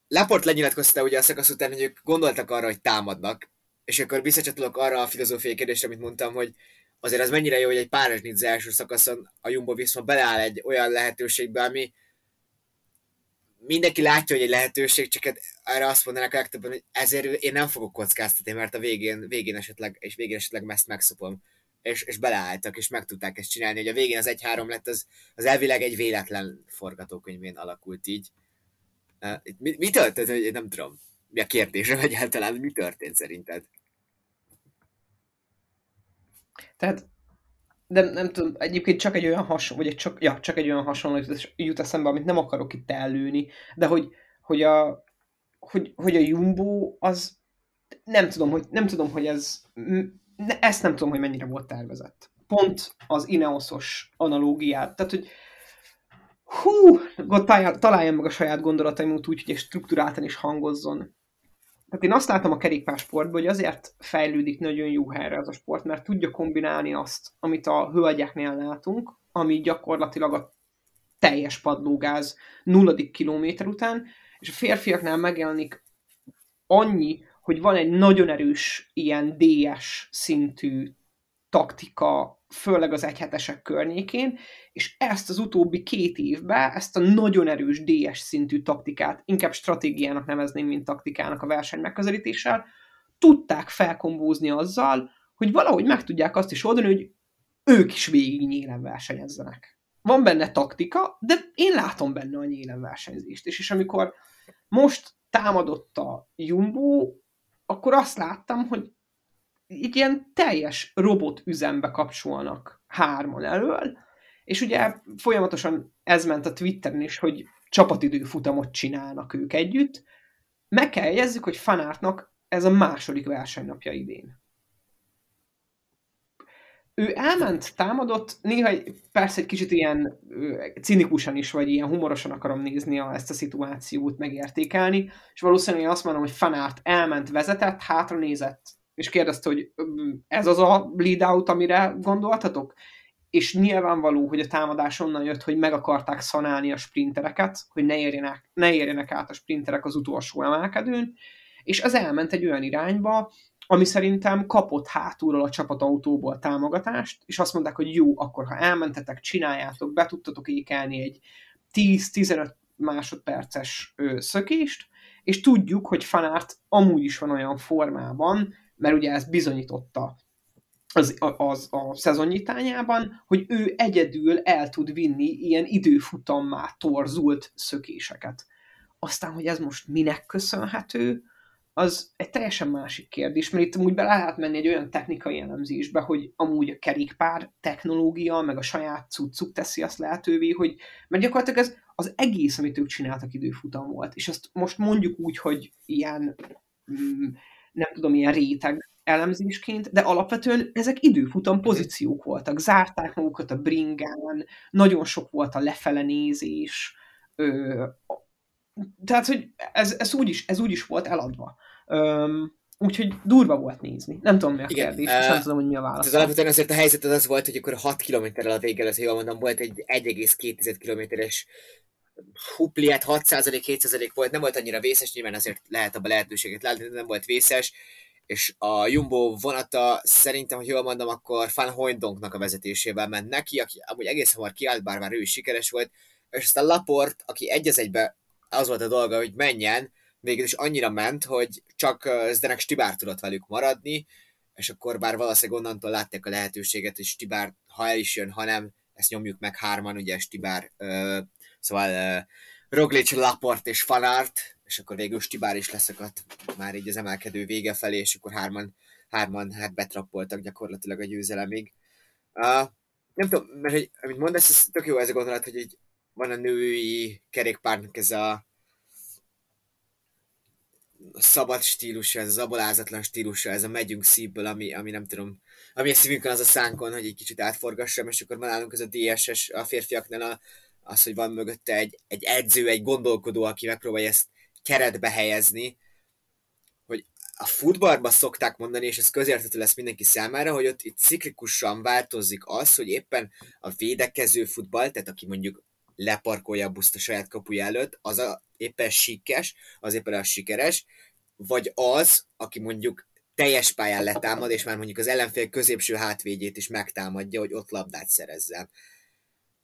Laport lenyilatkozta ugye a szakasz után, hogy ők gondoltak arra, hogy támadnak, és akkor visszacsatolok arra a filozófiai kérdésre, amit mondtam, hogy azért az mennyire jó, hogy egy páros Nizza első szakaszon a Jumbo Viszma beleáll egy olyan lehetőségbe, ami mindenki látja, hogy egy lehetőség, csak hát erre azt mondanak legtöbben, hogy ezért én nem fogok kockáztatni, mert a végén, végén esetleg, és végén esetleg ezt megszopom. És, és beleálltak, és meg tudták ezt csinálni, hogy a végén az 1-3 lett, az, az elvileg egy véletlen forgatókönyvén alakult így. mi, mi történt, hogy nem tudom mi a kérdésem egyáltalán, mi történt szerinted? Tehát, de nem tudom, egyébként csak egy olyan hasonló, vagy egy csak, ja, csak egy olyan hasonló jut eszembe, amit nem akarok itt ellőni, de hogy, hogy a, hogy, hogy a Jumbo az nem tudom, hogy, nem tudom, hogy ez ezt nem tudom, hogy mennyire volt tervezett. Pont az Ineosos analógiát, tehát, hogy hú, találjam meg a saját gondolataimot úgy, hogy struktúráltan is hangozzon. Tehát én azt látom a kerékpársportban, hogy azért fejlődik nagyon jó helyre ez a sport, mert tudja kombinálni azt, amit a hölgyeknél látunk, ami gyakorlatilag a teljes padlógáz nulladik kilométer után, és a férfiaknál megjelenik annyi, hogy van egy nagyon erős ilyen DS szintű taktika, főleg az egyhetesek környékén, és ezt az utóbbi két évben, ezt a nagyon erős DS szintű taktikát, inkább stratégiának nevezném, mint taktikának a verseny megközelítéssel, tudták felkombózni azzal, hogy valahogy meg tudják azt is oldani, hogy ők is végig nyílen versenyezzenek. Van benne taktika, de én látom benne a nyílen versenyzést. És, és amikor most támadott a Jumbo, akkor azt láttam, hogy egy ilyen teljes robot üzembe kapcsolnak hárman elől, és ugye folyamatosan ez ment a Twitteren is, hogy csapatidőfutamot csinálnak ők együtt. Meg kell jegyezzük, hogy Fanártnak ez a második versenynapja idén. Ő elment, támadott, néha persze egy kicsit ilyen cinikusan is, vagy ilyen humorosan akarom nézni a, ezt a szituációt, megértékelni, és valószínűleg azt mondom, hogy Fanárt elment, vezetett, hátra nézett, és kérdezte, hogy ez az a lead out, amire gondoltatok? És nyilvánvaló, hogy a támadás onnan jött, hogy meg akarták szanálni a sprintereket, hogy ne érjenek, ne érjenek át a sprinterek az utolsó emelkedőn, és az elment egy olyan irányba, ami szerintem kapott hátulról a csapatautóból támogatást, és azt mondták, hogy jó, akkor ha elmentetek, csináljátok, be tudtatok ékelni egy 10-15 másodperces ö, szökést, és tudjuk, hogy Fanárt amúgy is van olyan formában, mert ugye ezt bizonyította az, az a szezonnyitányában, hogy ő egyedül el tud vinni ilyen időfutammá torzult szökéseket. Aztán, hogy ez most minek köszönhető, az egy teljesen másik kérdés, mert itt amúgy be lehet menni egy olyan technikai elemzésbe, hogy amúgy a kerékpár technológia, meg a saját cuccuk teszi azt lehetővé, hogy mert gyakorlatilag ez az egész, amit ők csináltak időfutam volt, és ezt most mondjuk úgy, hogy ilyen mm, nem tudom, ilyen réteg elemzésként, de alapvetően ezek időfutam pozíciók voltak. Zárták magukat a bringán, nagyon sok volt a lefele nézés, ö, tehát, hogy ez, ez, úgy is, ez úgy is volt eladva. Öm, úgyhogy durva volt nézni. Nem tudom, mi a Igen, kérdés, uh, és nem tudom, hogy mi a válasz. Az alapvetően azért a helyzet az, az volt, hogy akkor 6 kilométerrel a vége, az jól mondom, volt egy 1,2 kilométeres hupliát 6%-7% volt, nem volt annyira vészes, nyilván azért lehet abba lehetőséget látni, nem volt vészes, és a Jumbo vonata szerintem, hogy jól mondom, akkor Van Hoyndonknak a vezetésével ment neki, aki amúgy egész hamar kiállt, bár már ő is sikeres volt, és aztán Laport, aki egy az egybe az volt a dolga, hogy menjen, végül is annyira ment, hogy csak Zdenek Stibár tudott velük maradni, és akkor bár valószínűleg onnantól látták a lehetőséget, hogy Stibár, ha el is jön, ha ezt nyomjuk meg hárman, ugye Stibár, szóval uh, Roglic, Laport és Fanart, és akkor végül Stibár is leszakadt már így az emelkedő vége felé, és akkor hárman, hárman hát betrappoltak gyakorlatilag a győzelemig. Uh, nem tudom, mert hogy, amit mondasz, ez tök jó ez a gondolat, hogy így van a női kerékpárnak ez a szabad stílusa, ez az abolázatlan stílusa, ez a megyünk szívből, ami, ami nem tudom, ami a szívünkön az a szánkon, hogy egy kicsit átforgassam, és akkor nálunk ez a DSS a férfiaknál a, az, hogy van mögötte egy, egy edző, egy gondolkodó, aki megpróbálja ezt keretbe helyezni, hogy a futballban szokták mondani, és ez közérthető lesz mindenki számára, hogy ott itt ciklikusan változik az, hogy éppen a védekező futball, tehát aki mondjuk leparkolja a buszt a saját kapuja előtt, az a éppen sikes, az éppen a sikeres, vagy az, aki mondjuk teljes pályán letámad, és már mondjuk az ellenfél középső hátvédjét is megtámadja, hogy ott labdát szerezzen.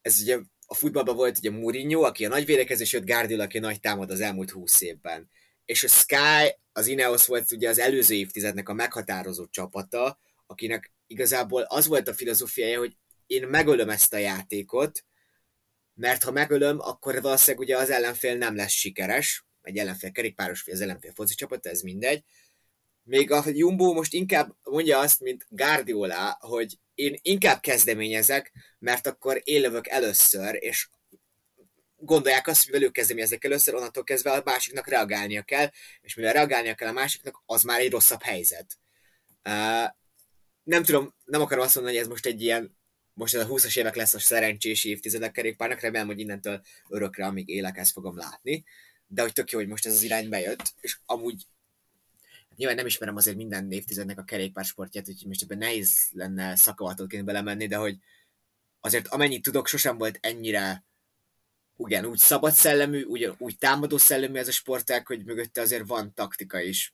Ez ugye a futballban volt ugye Mourinho, aki a nagy védekezés, jött Guardiola, aki nagy támad az elmúlt húsz évben. És a Sky, az Ineos volt ugye az előző évtizednek a meghatározó csapata, akinek igazából az volt a filozófiája, hogy én megölöm ezt a játékot, mert ha megölöm, akkor valószínűleg ugye az ellenfél nem lesz sikeres, egy ellenfél kerékpáros, vagy az ellenfél foci csapat, ez mindegy. Még a Jumbo most inkább mondja azt, mint Guardiola, hogy én inkább kezdeményezek, mert én élövök először, és gondolják azt, hogy velük kezdeményezek először, onnantól kezdve a másiknak reagálnia kell, és mivel reagálnia kell a másiknak, az már egy rosszabb helyzet. Uh, nem tudom, nem akarom azt mondani, hogy ez most egy ilyen most ez a 20-as évek lesz a szerencsés évtizedek kerékpárnak, remélem, hogy innentől örökre, amíg élek, ezt fogom látni. De hogy tök jó, hogy most ez az irány bejött, és amúgy hát nyilván nem ismerem azért minden évtizednek a kerékpársportját, úgyhogy most ebben nehéz lenne szakavatóként belemenni, de hogy azért amennyit tudok, sosem volt ennyire ugyan úgy szabad szellemű, ugyan úgy támadó szellemű ez a sportág, hogy mögötte azért van taktika is.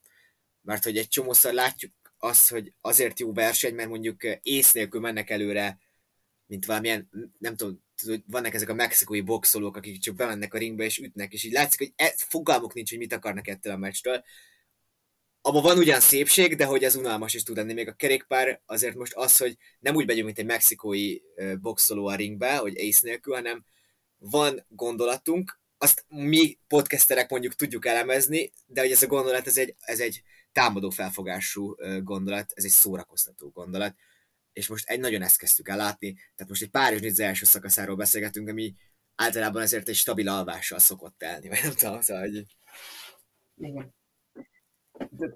Mert hogy egy csomószor látjuk azt, hogy azért jó verseny, mert mondjuk ész nélkül mennek előre, mint valamilyen, nem tudom, vannak ezek a mexikói boxolók, akik csak bemennek a ringbe és ütnek, és így látszik, hogy e, fogalmuk nincs, hogy mit akarnak ettől a meccstől. Abban van ugyan szépség, de hogy ez unalmas is tud lenni. Még a kerékpár azért most az, hogy nem úgy megyünk, mint egy mexikói boxoló a ringbe, hogy ész nélkül, hanem van gondolatunk, azt mi podcasterek mondjuk tudjuk elemezni, de hogy ez a gondolat, ez egy, ez egy támadó felfogású gondolat, ez egy szórakoztató gondolat, és most egy nagyon ezt kezdtük el látni, tehát most egy Párizs Nizza első szakaszáról beszélgetünk, ami általában ezért egy stabil alvással szokott telni, vagy nem tudom, szóval, hogy... Igen.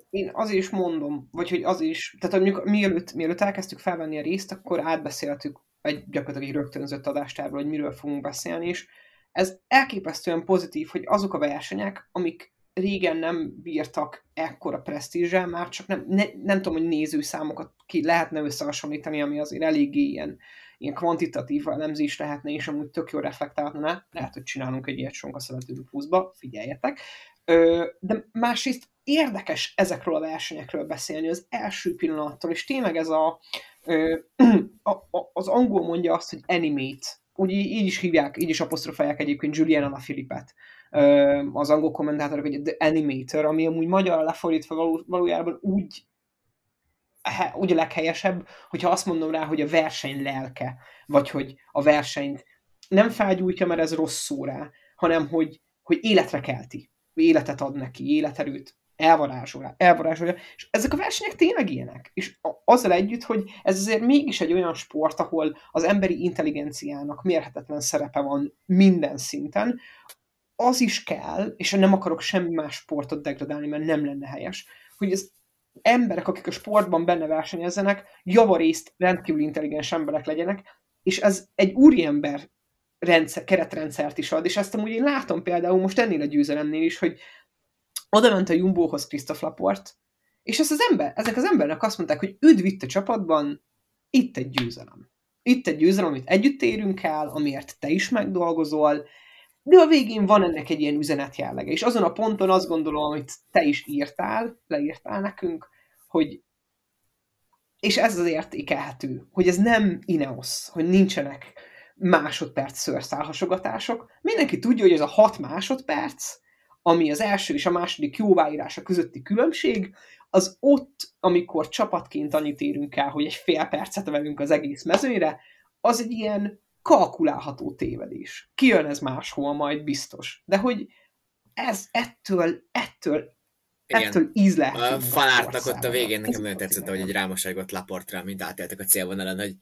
Én azért is mondom, vagy hogy az is, tehát mondjuk mielőtt, mielőtt elkezdtük felvenni a részt, akkor átbeszéltük egy gyakorlatilag egy rögtönzött adástárról, hogy miről fogunk beszélni, és ez elképesztően pozitív, hogy azok a versenyek, amik régen nem bírtak ekkora presztízsel, már csak nem, ne, nem tudom, hogy nézőszámokat ki lehetne összehasonlítani, ami azért eléggé ilyen, ilyen kvantitatív elemzés lehetne, és amúgy tök jól reflektálhatna, lehet, hogy csinálunk egy ilyet sonka szeretődő pluszba, figyeljetek. Ö, de másrészt érdekes ezekről a versenyekről beszélni az első pillanattól, és tényleg ez a, az angol mondja azt, hogy animate, úgy így is hívják, így is apostrofálják egyébként Julian Philippet, az angol kommentátorok, hogy The Animator, ami amúgy magyar lefordítva való, valójában úgy úgy a leghelyesebb, hogyha azt mondom rá, hogy a verseny lelke, vagy hogy a versenyt nem felgyújtja, mert ez rossz szó rá, hanem hogy, hogy életre kelti, életet ad neki, életerőt, elvarázsolja, elvarázsolja, és ezek a versenyek tényleg ilyenek. És azzal együtt, hogy ez azért mégis egy olyan sport, ahol az emberi intelligenciának mérhetetlen szerepe van minden szinten, az is kell, és nem akarok semmi más sportot degradálni, mert nem lenne helyes, hogy az emberek, akik a sportban benne versenyezzenek, javarészt rendkívül intelligens emberek legyenek, és ez egy úriember rendszer, keretrendszert is ad, és ezt amúgy én látom például most ennél a győzelemnél is, hogy oda ment a Jumbohoz Christoph Laport, és ezt az ember, ezek az embernek azt mondták, hogy üdv itt a csapatban, itt egy győzelem. Itt egy győzelem, amit együtt érünk el, amiért te is megdolgozol, de a végén van ennek egy ilyen üzenet jellege. És azon a ponton azt gondolom, amit te is írtál, leírtál nekünk, hogy és ez az értékelhető, hogy ez nem Ineos, hogy nincsenek másodperc szőrszálhasogatások. Mindenki tudja, hogy ez a hat másodperc, ami az első és a második jóváírása közötti különbség, az ott, amikor csapatként annyit érünk el, hogy egy fél percet velünk az egész mezőre, az egy ilyen kalkulálható tévedés. Kijön ez máshol majd biztos. De hogy ez ettől, ettől igen. Ettől íz lehet. A ott a végén nekem nagyon tetszett, hogy egy rámoságot Laportra, mint átéltek a célvonalon, hogy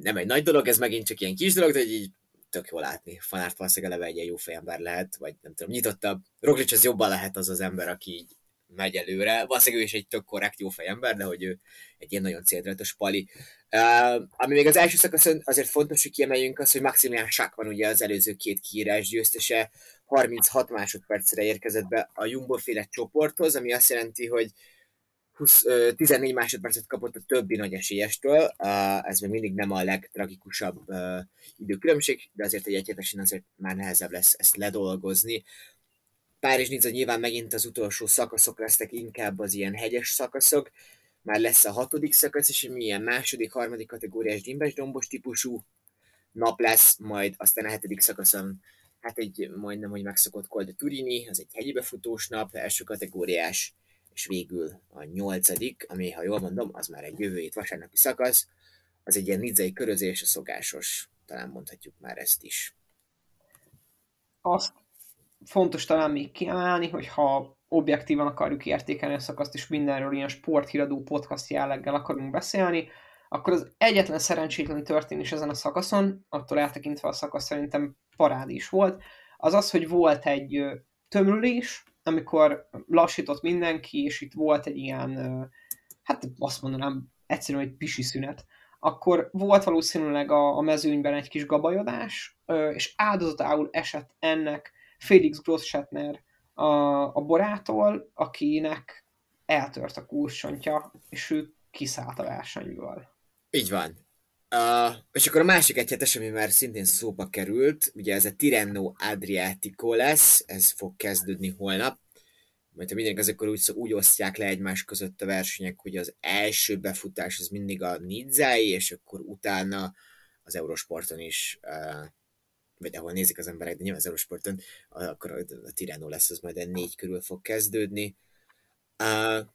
nem egy nagy dolog, ez megint csak ilyen kis dolog, de hogy így tök jó látni. Fanárt valószínűleg eleve egy ilyen jó fejember lehet, vagy nem tudom, nyitottabb. Roglic az jobban lehet az az ember, aki így megy előre. Valószínűleg ő is egy tök korrekt jó fejember, de hogy ő egy ilyen nagyon céltudatos pali. Uh, ami még az első szakaszon azért fontos, hogy kiemeljünk az, hogy Maximilian Schack van ugye az előző két kiírás győztese, 36 másodpercre érkezett be a Jumbo féle csoporthoz, ami azt jelenti, hogy 20, 14 másodpercet kapott a többi nagy esélyestől, ez még mindig nem a legtragikusabb időkülönbség, de azért egy egyetesen azért már nehezebb lesz ezt ledolgozni. Párizs Nizza nyilván megint az utolsó szakaszok lesznek inkább az ilyen hegyes szakaszok, már lesz a hatodik szakasz, és milyen második, harmadik kategóriás dimbes dombos típusú nap lesz, majd aztán a hetedik szakaszon hát egy majdnem, hogy megszokott Col de Turini, az egy hegyi befutós nap, első kategóriás, és végül a nyolcadik, ami, ha jól mondom, az már egy jövő hét vasárnapi szakasz, az egy ilyen nidzai körözés, a szokásos, talán mondhatjuk már ezt is. Azt fontos talán még kiemelni, hogy ha objektívan akarjuk értékelni a szakaszt, és mindenről ilyen sporthíradó podcast jelleggel akarunk beszélni, akkor az egyetlen szerencsétlen történés ezen a szakaszon, attól eltekintve a szakasz szerintem parád is volt, az az, hogy volt egy tömrülés, amikor lassított mindenki, és itt volt egy ilyen, hát azt mondanám, egyszerűen egy pisi szünet, akkor volt valószínűleg a, a mezőnyben egy kis gabajodás, és áldozatául esett ennek Felix Grosschettner a, a borától, akinek eltört a kursontja, és ő kiszállt a versenyből. Így van. Uh, és akkor a másik egyhetes, ami már szintén szóba került, ugye ez a Tirenno Adriatico lesz, ez fog kezdődni holnap. Majd ha mindenki az, akkor úgy, úgy osztják le egymás között a versenyek, hogy az első befutás az mindig a Nizzai, és akkor utána az Eurosporton is, uh, vagy ahol nézik az emberek, de nyilván az Eurosporton, akkor a Tirreno lesz, az majd a négy körül fog kezdődni. Uh,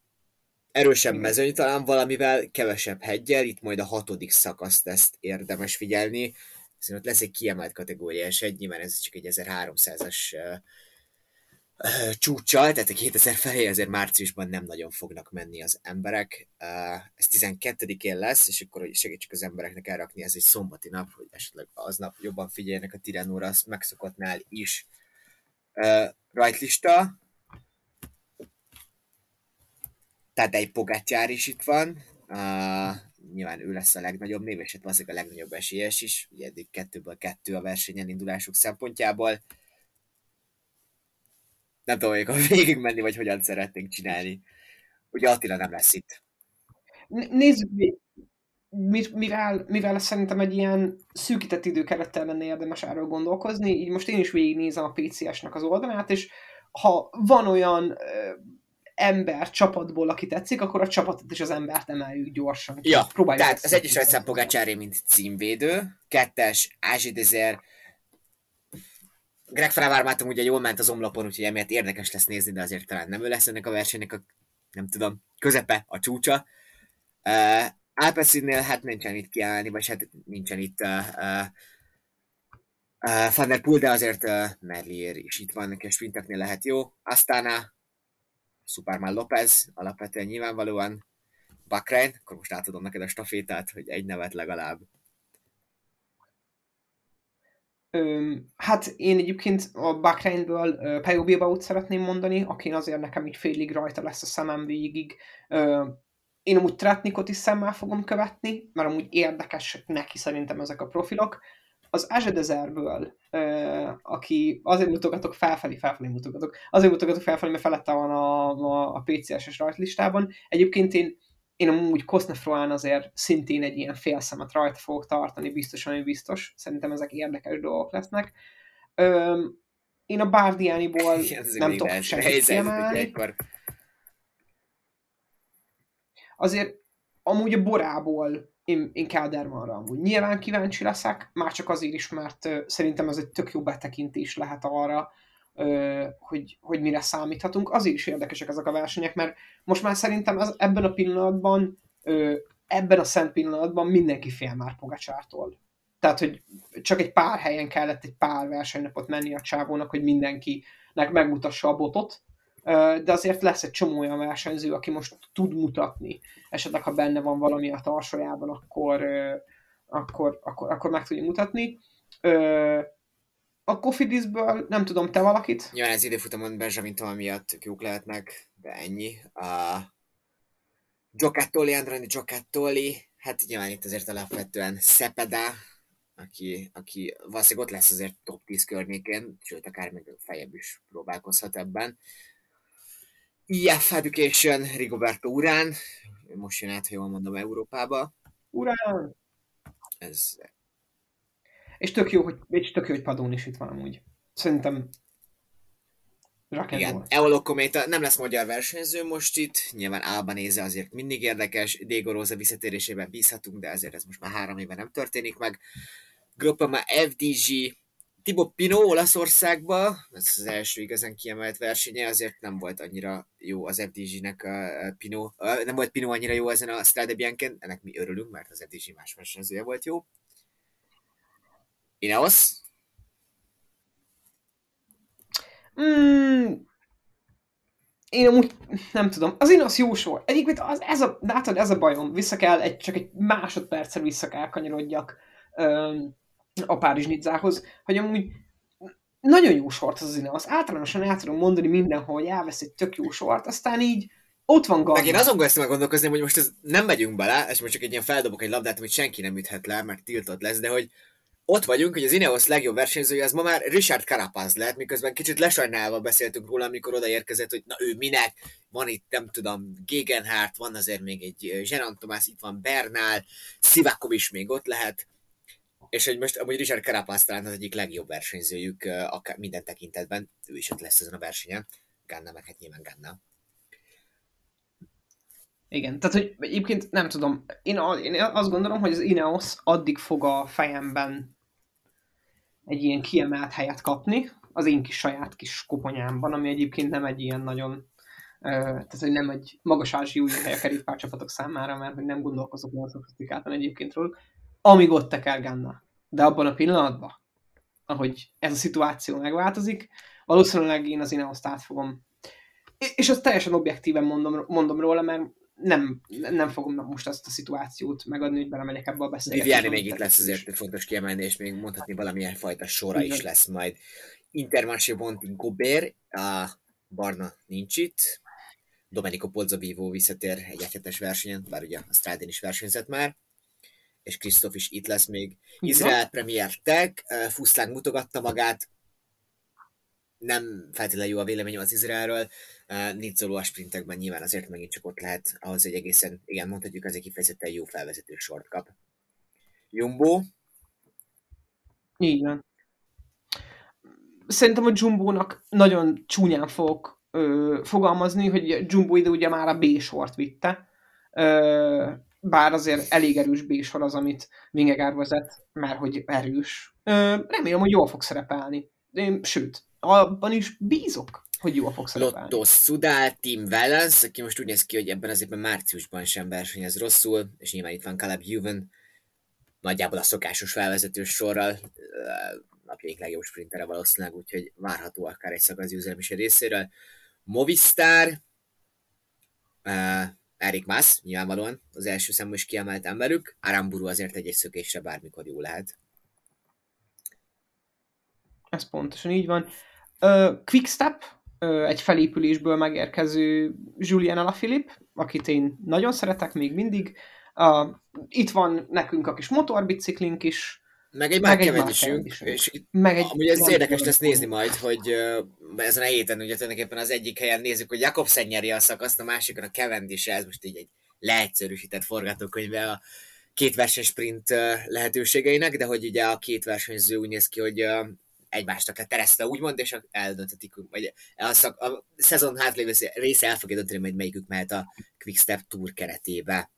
erősebb mezőny talán valamivel, kevesebb hegyel, itt majd a hatodik szakaszt ezt érdemes figyelni, hiszen ott lesz egy kiemelt kategóriás egy, nyilván ez csak egy 1300-as uh, uh, csúcsal, tehát a 2000 felé azért márciusban nem nagyon fognak menni az emberek. Ez 12-én lesz, és akkor hogy segítsük az embereknek elrakni, ez egy szombati nap, hogy esetleg aznap jobban figyeljenek a Tirenóra, azt megszokottnál is. Rajtlista, Tadej Pogacsár is itt van, uh, nyilván ő lesz a legnagyobb név, és hát valószínűleg a legnagyobb esélyes is, ugye eddig kettőből kettő a versenyen indulásuk szempontjából. Nem tudom, hogy végig menni, vagy hogyan szeretnénk csinálni. Ugye Attila nem lesz itt. Nézzük, mivel, mivel szerintem egy ilyen szűkített időkerettel lenne érdemes erről gondolkozni, így most én is végignézem a PCS-nek az oldalát, és ha van olyan ember csapatból, aki tetszik, akkor a csapatot és az embert emeljük gyorsan. Ja, Próbáljuk tehát az egyes Rajtszám Pogácsári, mint címvédő, kettes Ázsi Dezer, Greg Fravármátom ugye jól ment az omlapon, úgyhogy emiatt érdekes lesz nézni, de azért talán nem ő lesz ennek a versenynek a, nem tudom, közepe, a csúcsa. Uh, Alpecinnél hát nincsen itt kiállni, vagy hát nincsen itt uh, uh, uh, Van der Poel, de azért uh, Merlier is itt van, a sprinteknél lehet jó. Aztán a Superman Lopez, alapvetően nyilvánvalóan Bakrein, akkor most átadom neked a stafétát, hogy egy nevet legalább. Öm, hát én egyébként a Bakreinből Pejo Bilbaut szeretném mondani, aki azért nekem így félig rajta lesz a szemem végig. Öm, én amúgy Tratnikot is szemmel fogom követni, mert amúgy érdekes neki szerintem ezek a profilok az Azsedezerből, aki azért mutogatok felfelé, felfelé mutogatok, azért mutogatok felfelé, mert felette van a, a, a PCS-es rajtlistában. Egyébként én, én amúgy Kosnefroán azért szintén egy ilyen fél szemet rajta fogok tartani, biztos, ami biztos. Szerintem ezek érdekes dolgok lesznek. Um, én a Bárdiániból nem tudok semmit kiemelni. Azért amúgy a Borából én, én Keldermanra amúgy nyilván kíváncsi leszek, már csak azért is, mert szerintem ez egy tök jó betekintés lehet arra, hogy, hogy mire számíthatunk. Azért is érdekesek ezek a versenyek, mert most már szerintem az, ebben a pillanatban, ebben a szent pillanatban mindenki fél már Pogacsártól. Tehát, hogy csak egy pár helyen kellett egy pár versenynapot menni a csávónak, hogy mindenkinek megmutassa a botot, de azért lesz egy csomó olyan versenyző, aki most tud mutatni. Esetleg, ha benne van valami a tarsajában, akkor, akkor, akkor, akkor meg tudja mutatni. A Kofidisből nem tudom, te valakit? Ja, ez időfutamon Benjamin Toma miatt jók lehetnek, de ennyi. A Giocattoli, Androni Giocattoli, hát nyilván itt azért alapvetően Szepeda, aki, aki valószínűleg ott lesz azért top 10 környékén, sőt, akár még fejebb is próbálkozhat ebben. IF Education, Rigoberto Urán, most jön át, ha jól mondom, Európába. Urán! Ez... És tök jó, hogy, és tök jó, hogy Padón is itt van amúgy. Szerintem igen, Eolo Kométa nem lesz magyar versenyző most itt, nyilván Albanéze azért mindig érdekes, Diego Rosa visszatérésében bízhatunk, de azért ez most már három éve nem történik meg. Groppama FDG, Thibaut Pinot Olaszországba, ez az első igazán kiemelt versenye, azért nem volt annyira jó az FDG-nek a Pinot, nem volt Pinot annyira jó ezen a Strade Bianchen, ennek mi örülünk, mert az FDG más versenyzője volt jó. Ineos? Mm, én amúgy nem tudom, az Ineos jó sor. Egyébként az, ez, a, látod, ez a bajom, vissza kell, egy, csak egy másodperccel vissza kell kanyarodjak. Um, a Párizs Nidzához, hogy amúgy nagyon jó sort az az az Általánosan el tudom mondani mindenhol, hogy elvesz egy tök jó sort, aztán így ott van Ganna. Meg én azon kezdtem gondolkozni, hogy most ez nem megyünk bele, és most csak egy ilyen feldobok egy labdát, amit senki nem üthet le, mert tiltott lesz, de hogy ott vagyunk, hogy az Ineos legjobb versenyzője, az ma már Richard Carapaz lehet, miközben kicsit lesajnálva beszéltünk róla, amikor odaérkezett, hogy na ő minek, van itt, nem tudom, Gegenhardt, van azért még egy Geron Thomas, itt van Bernal, Sivakov is még ott lehet, és hogy most amúgy Richard Carapaz talán az egyik legjobb versenyzőjük akár minden tekintetben, ő is ott lesz ezen a versenyen, Ganna meg hát nyilván Ganna. Igen, tehát hogy egyébként nem tudom, én, én azt gondolom, hogy az Ineos addig fog a fejemben egy ilyen kiemelt helyet kapni, az én kis saját kis koponyámban, ami egyébként nem egy ilyen nagyon, tehát hogy nem egy magas ázsiúi hely a kerékpárcsapatok számára, mert hogy nem gondolkozok olyan szofisztikáltan egyébként róla, amíg ott teker Ganna. De abban a pillanatban, ahogy ez a szituáció megváltozik, valószínűleg én az Ineos-t át fogom és azt teljesen objektíven mondom, mondom róla, mert nem, nem fogom most azt a szituációt megadni, hogy belemegyek ebbe a beszélgetésbe. Viviani még itt lesz azért fontos kiemelni, és még mondhatni valamilyen fajta sora Igen. is lesz majd. Intermarché Bonti Gobert, a Barna nincs itt, Domenico Pozzovivo visszatér egy egyetes versenyen, bár ugye a Strádén is versenyzett már, és Krisztof is itt lesz még. Izrael Premier Tech, Fuszlán mutogatta magát, nem feltétlenül jó a véleményem az Izraelről, nincs szóló a sprintekben, nyilván azért megint csak ott lehet ahhoz, hogy egészen, igen, mondhatjuk, az egy kifejezetten jó felvezető sort kap. Jumbo? Igen. Szerintem a Jumbo-nak nagyon csúnyán fogok ö, fogalmazni, hogy Jumbo ide ugye már a B-sort vitte, ö, bár azért elég erős B-sor az, amit Vingegár vezet, mert hogy erős. Remélem, hogy jól fog szerepelni. Én, sőt, abban is bízok, hogy jól fog szerepelni. Lotto Sudal, Team Valence, aki most úgy néz ki, hogy ebben az évben márciusban sem versenyez rosszul, és nyilván itt van Caleb Juven, nagyjából a szokásos felvezető sorral, napjaink legjobb sprintere valószínűleg, úgyhogy várható akár egy szakasz is részéről. Movistar, Erik Mász, nyilvánvalóan az első számú is kiemelt emberük, Aramburu azért egy-egy szökésre bármikor jó lehet. Ez pontosan így van. Uh, Quickstep, uh, egy felépülésből megérkező Julian Alaphilippe, akit én nagyon szeretek még mindig. Uh, itt van nekünk a kis motorbiciklink is, meg egy meg egy és itt, meg egy amúgy ez érdekes lesz nézni majd, hogy uh, ezen a héten ugye tulajdonképpen az egyik helyen nézzük, hogy Jakobsen nyeri a szakaszt, a másikon a Cavendish, ez most így egy leegyszerűsített forgatókönyve a két versenysprint lehetőségeinek, de hogy ugye a két versenyző úgy néz ki, hogy egymásnak leteresztve, úgymond, és eldöntetik, vagy a, szak, a szezon hátlévő része el fogja dönteni, hogy melyikük mehet a Quickstep Tour keretébe.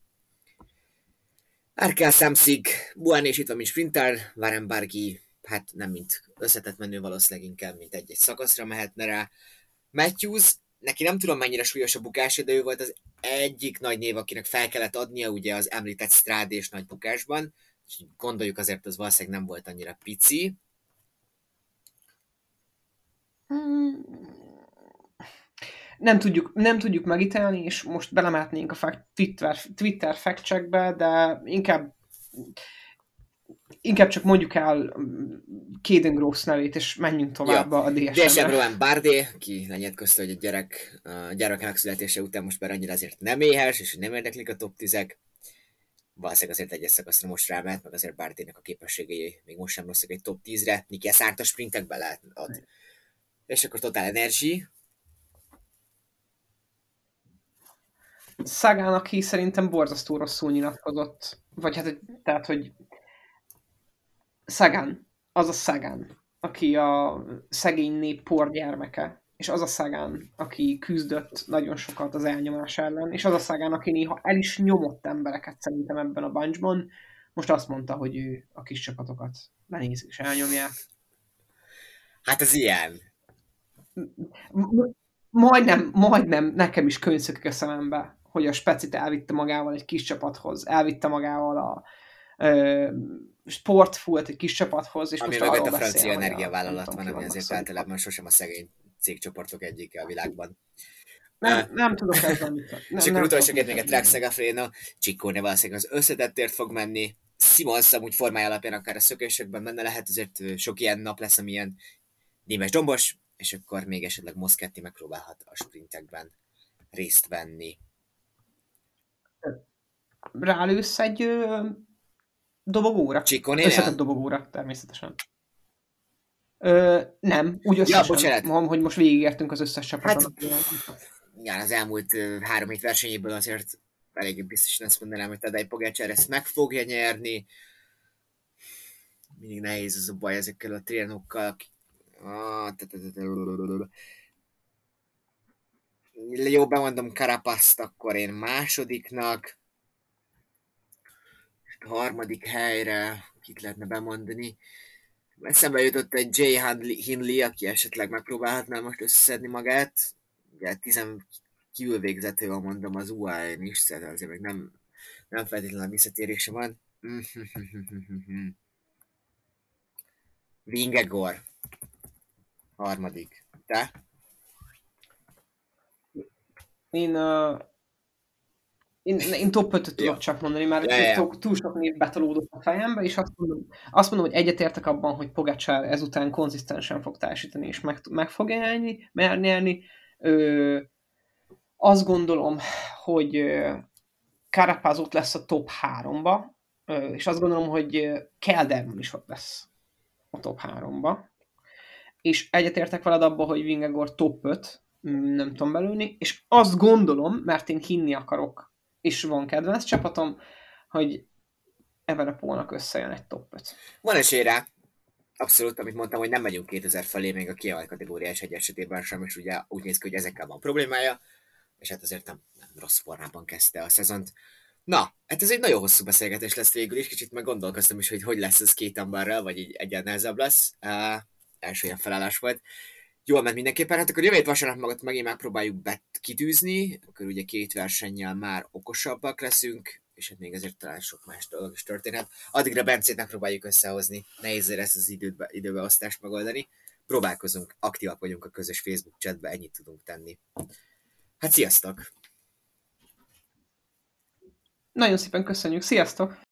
Arkel Samsig, Buan és itt van, mint sprinter, Varenbargi, hát nem mint összetett menő, valószínűleg inkább, mint egy-egy szakaszra mehetne rá. Matthews, neki nem tudom mennyire súlyos a bukás, de ő volt az egyik nagy név, akinek fel kellett adnia, ugye az említett strádés nagy bukásban, és gondoljuk azért, az valószínűleg nem volt annyira pici. Nem tudjuk, nem tudjuk megítélni, és most belemetnénk a fact, Twitter, Twitter fact de inkább inkább csak mondjuk el Kéden Gross nevét, és menjünk tovább ja. a DSM-re. DSM Rowan Bardé, ki lenyilatkozta, hogy a gyerek, a gyerek születése után most már annyira azért nem éhes, és nem érdeklik a top 10-ek. Valószínűleg azért egyes szakaszra most rámehet, meg azért Bardének a képességei még most sem rosszak egy top 10-re. Niki Szárt a sprintekbe lehet ad. És akkor Total Energy. Szagán, aki szerintem borzasztó rosszul nyilatkozott. Vagy hát, tehát, hogy Szagán, az a Szagán, aki a szegény nép porgyermeke, és az a Szagán, aki küzdött nagyon sokat az elnyomás ellen, és az a Szagán, aki néha el is nyomott embereket szerintem ebben a bunchban, most azt mondta, hogy ő a kis csapatokat lenézik és elnyomják. Hát ez ilyen. Majdnem, majdnem nekem is könyvszökök a szemembe, hogy a specit elvitte magával egy kis csapathoz, elvitte magával a ö, sportfult egy kis csapathoz, és ami most arról a francia energiavállalat van, ami azért általában sosem a szegény cégcsoportok egyike a világban. Nem, nem tudok ezzel mit. És akkor utolsó még a Track Segafréna, Csikkóne valószínűleg az összetettért fog menni, Simons amúgy formája alapján akár a szökésekben benne lehet, azért sok ilyen nap lesz, amilyen némes dombos, és akkor még esetleg Moszketti megpróbálhat a sprintekben részt venni. Rálősz egy ö, dobogóra? Csikonél? Összetett dobogóra, természetesen. Ö, nem, úgy összesen. Ja. Mondom, hogy most végigértünk az összes csapaton. Hát, igen, az elmúlt három hét versenyéből azért elég biztosan azt mondanám, hogy Tadej Pogácsár ezt meg fogja nyerni. Mindig nehéz az a baj ezekkel a trianokkal. Jó, bemondom Karapaszt, akkor én másodiknak. A harmadik helyre, kit lehetne bemondani. Eszembe jutott egy Jay Hindley, aki esetleg megpróbálhatná most összeszedni magát. Ugye tizen kívül végzetővel mondom az UAE-n is, szóval azért még nem, nem feltétlenül visszatérése van. Vingegor. Harmadik. Te? Én, uh, én, én top 5 tudok csak mondani, mert ja, ja. túl sok név betolódott a fejembe, és azt mondom, azt mondom, hogy egyetértek abban, hogy Pogacsár ezután konzisztensen fog teljesíteni, és meg, meg fog nyerni, nyerni. Ö, azt gondolom, hogy Carapaz ott lesz a top 3-ba, és azt gondolom, hogy Kelderman is ott lesz a top 3-ba. És egyetértek veled abba, hogy Vingegor top 5, nem tudom belülni, és azt gondolom, mert én hinni akarok, és van kedvenc csapatom, hogy Evenepolnak összejön egy top 5. Van esély rá. Abszolút, amit mondtam, hogy nem megyünk 2000 felé még a kiemelt kategóriás egy esetében sem, és ugye úgy néz ki, hogy ezekkel van problémája és hát azért nem, nem rossz formában kezdte a szezont. Na, hát ez egy nagyon hosszú beszélgetés lesz végül is, kicsit meg gondolkoztam is, hogy hogy lesz ez két emberrel, vagy így egyen nehezebb lesz. Uh, első ilyen felállás volt. Jól ment mindenképpen, hát akkor jövő vasárnap magat megint megpróbáljuk bet kitűzni, akkor ugye két versennyel már okosabbak leszünk, és hát még azért talán sok más dolog is történhet. Addigra Bencét megpróbáljuk összehozni, nehéz lesz az időbe, időbeosztást megoldani. Próbálkozunk, aktívak vagyunk a közös Facebook chatbe, ennyit tudunk tenni. Hát sziasztok! Nagyon szépen köszönjük, sziasztok!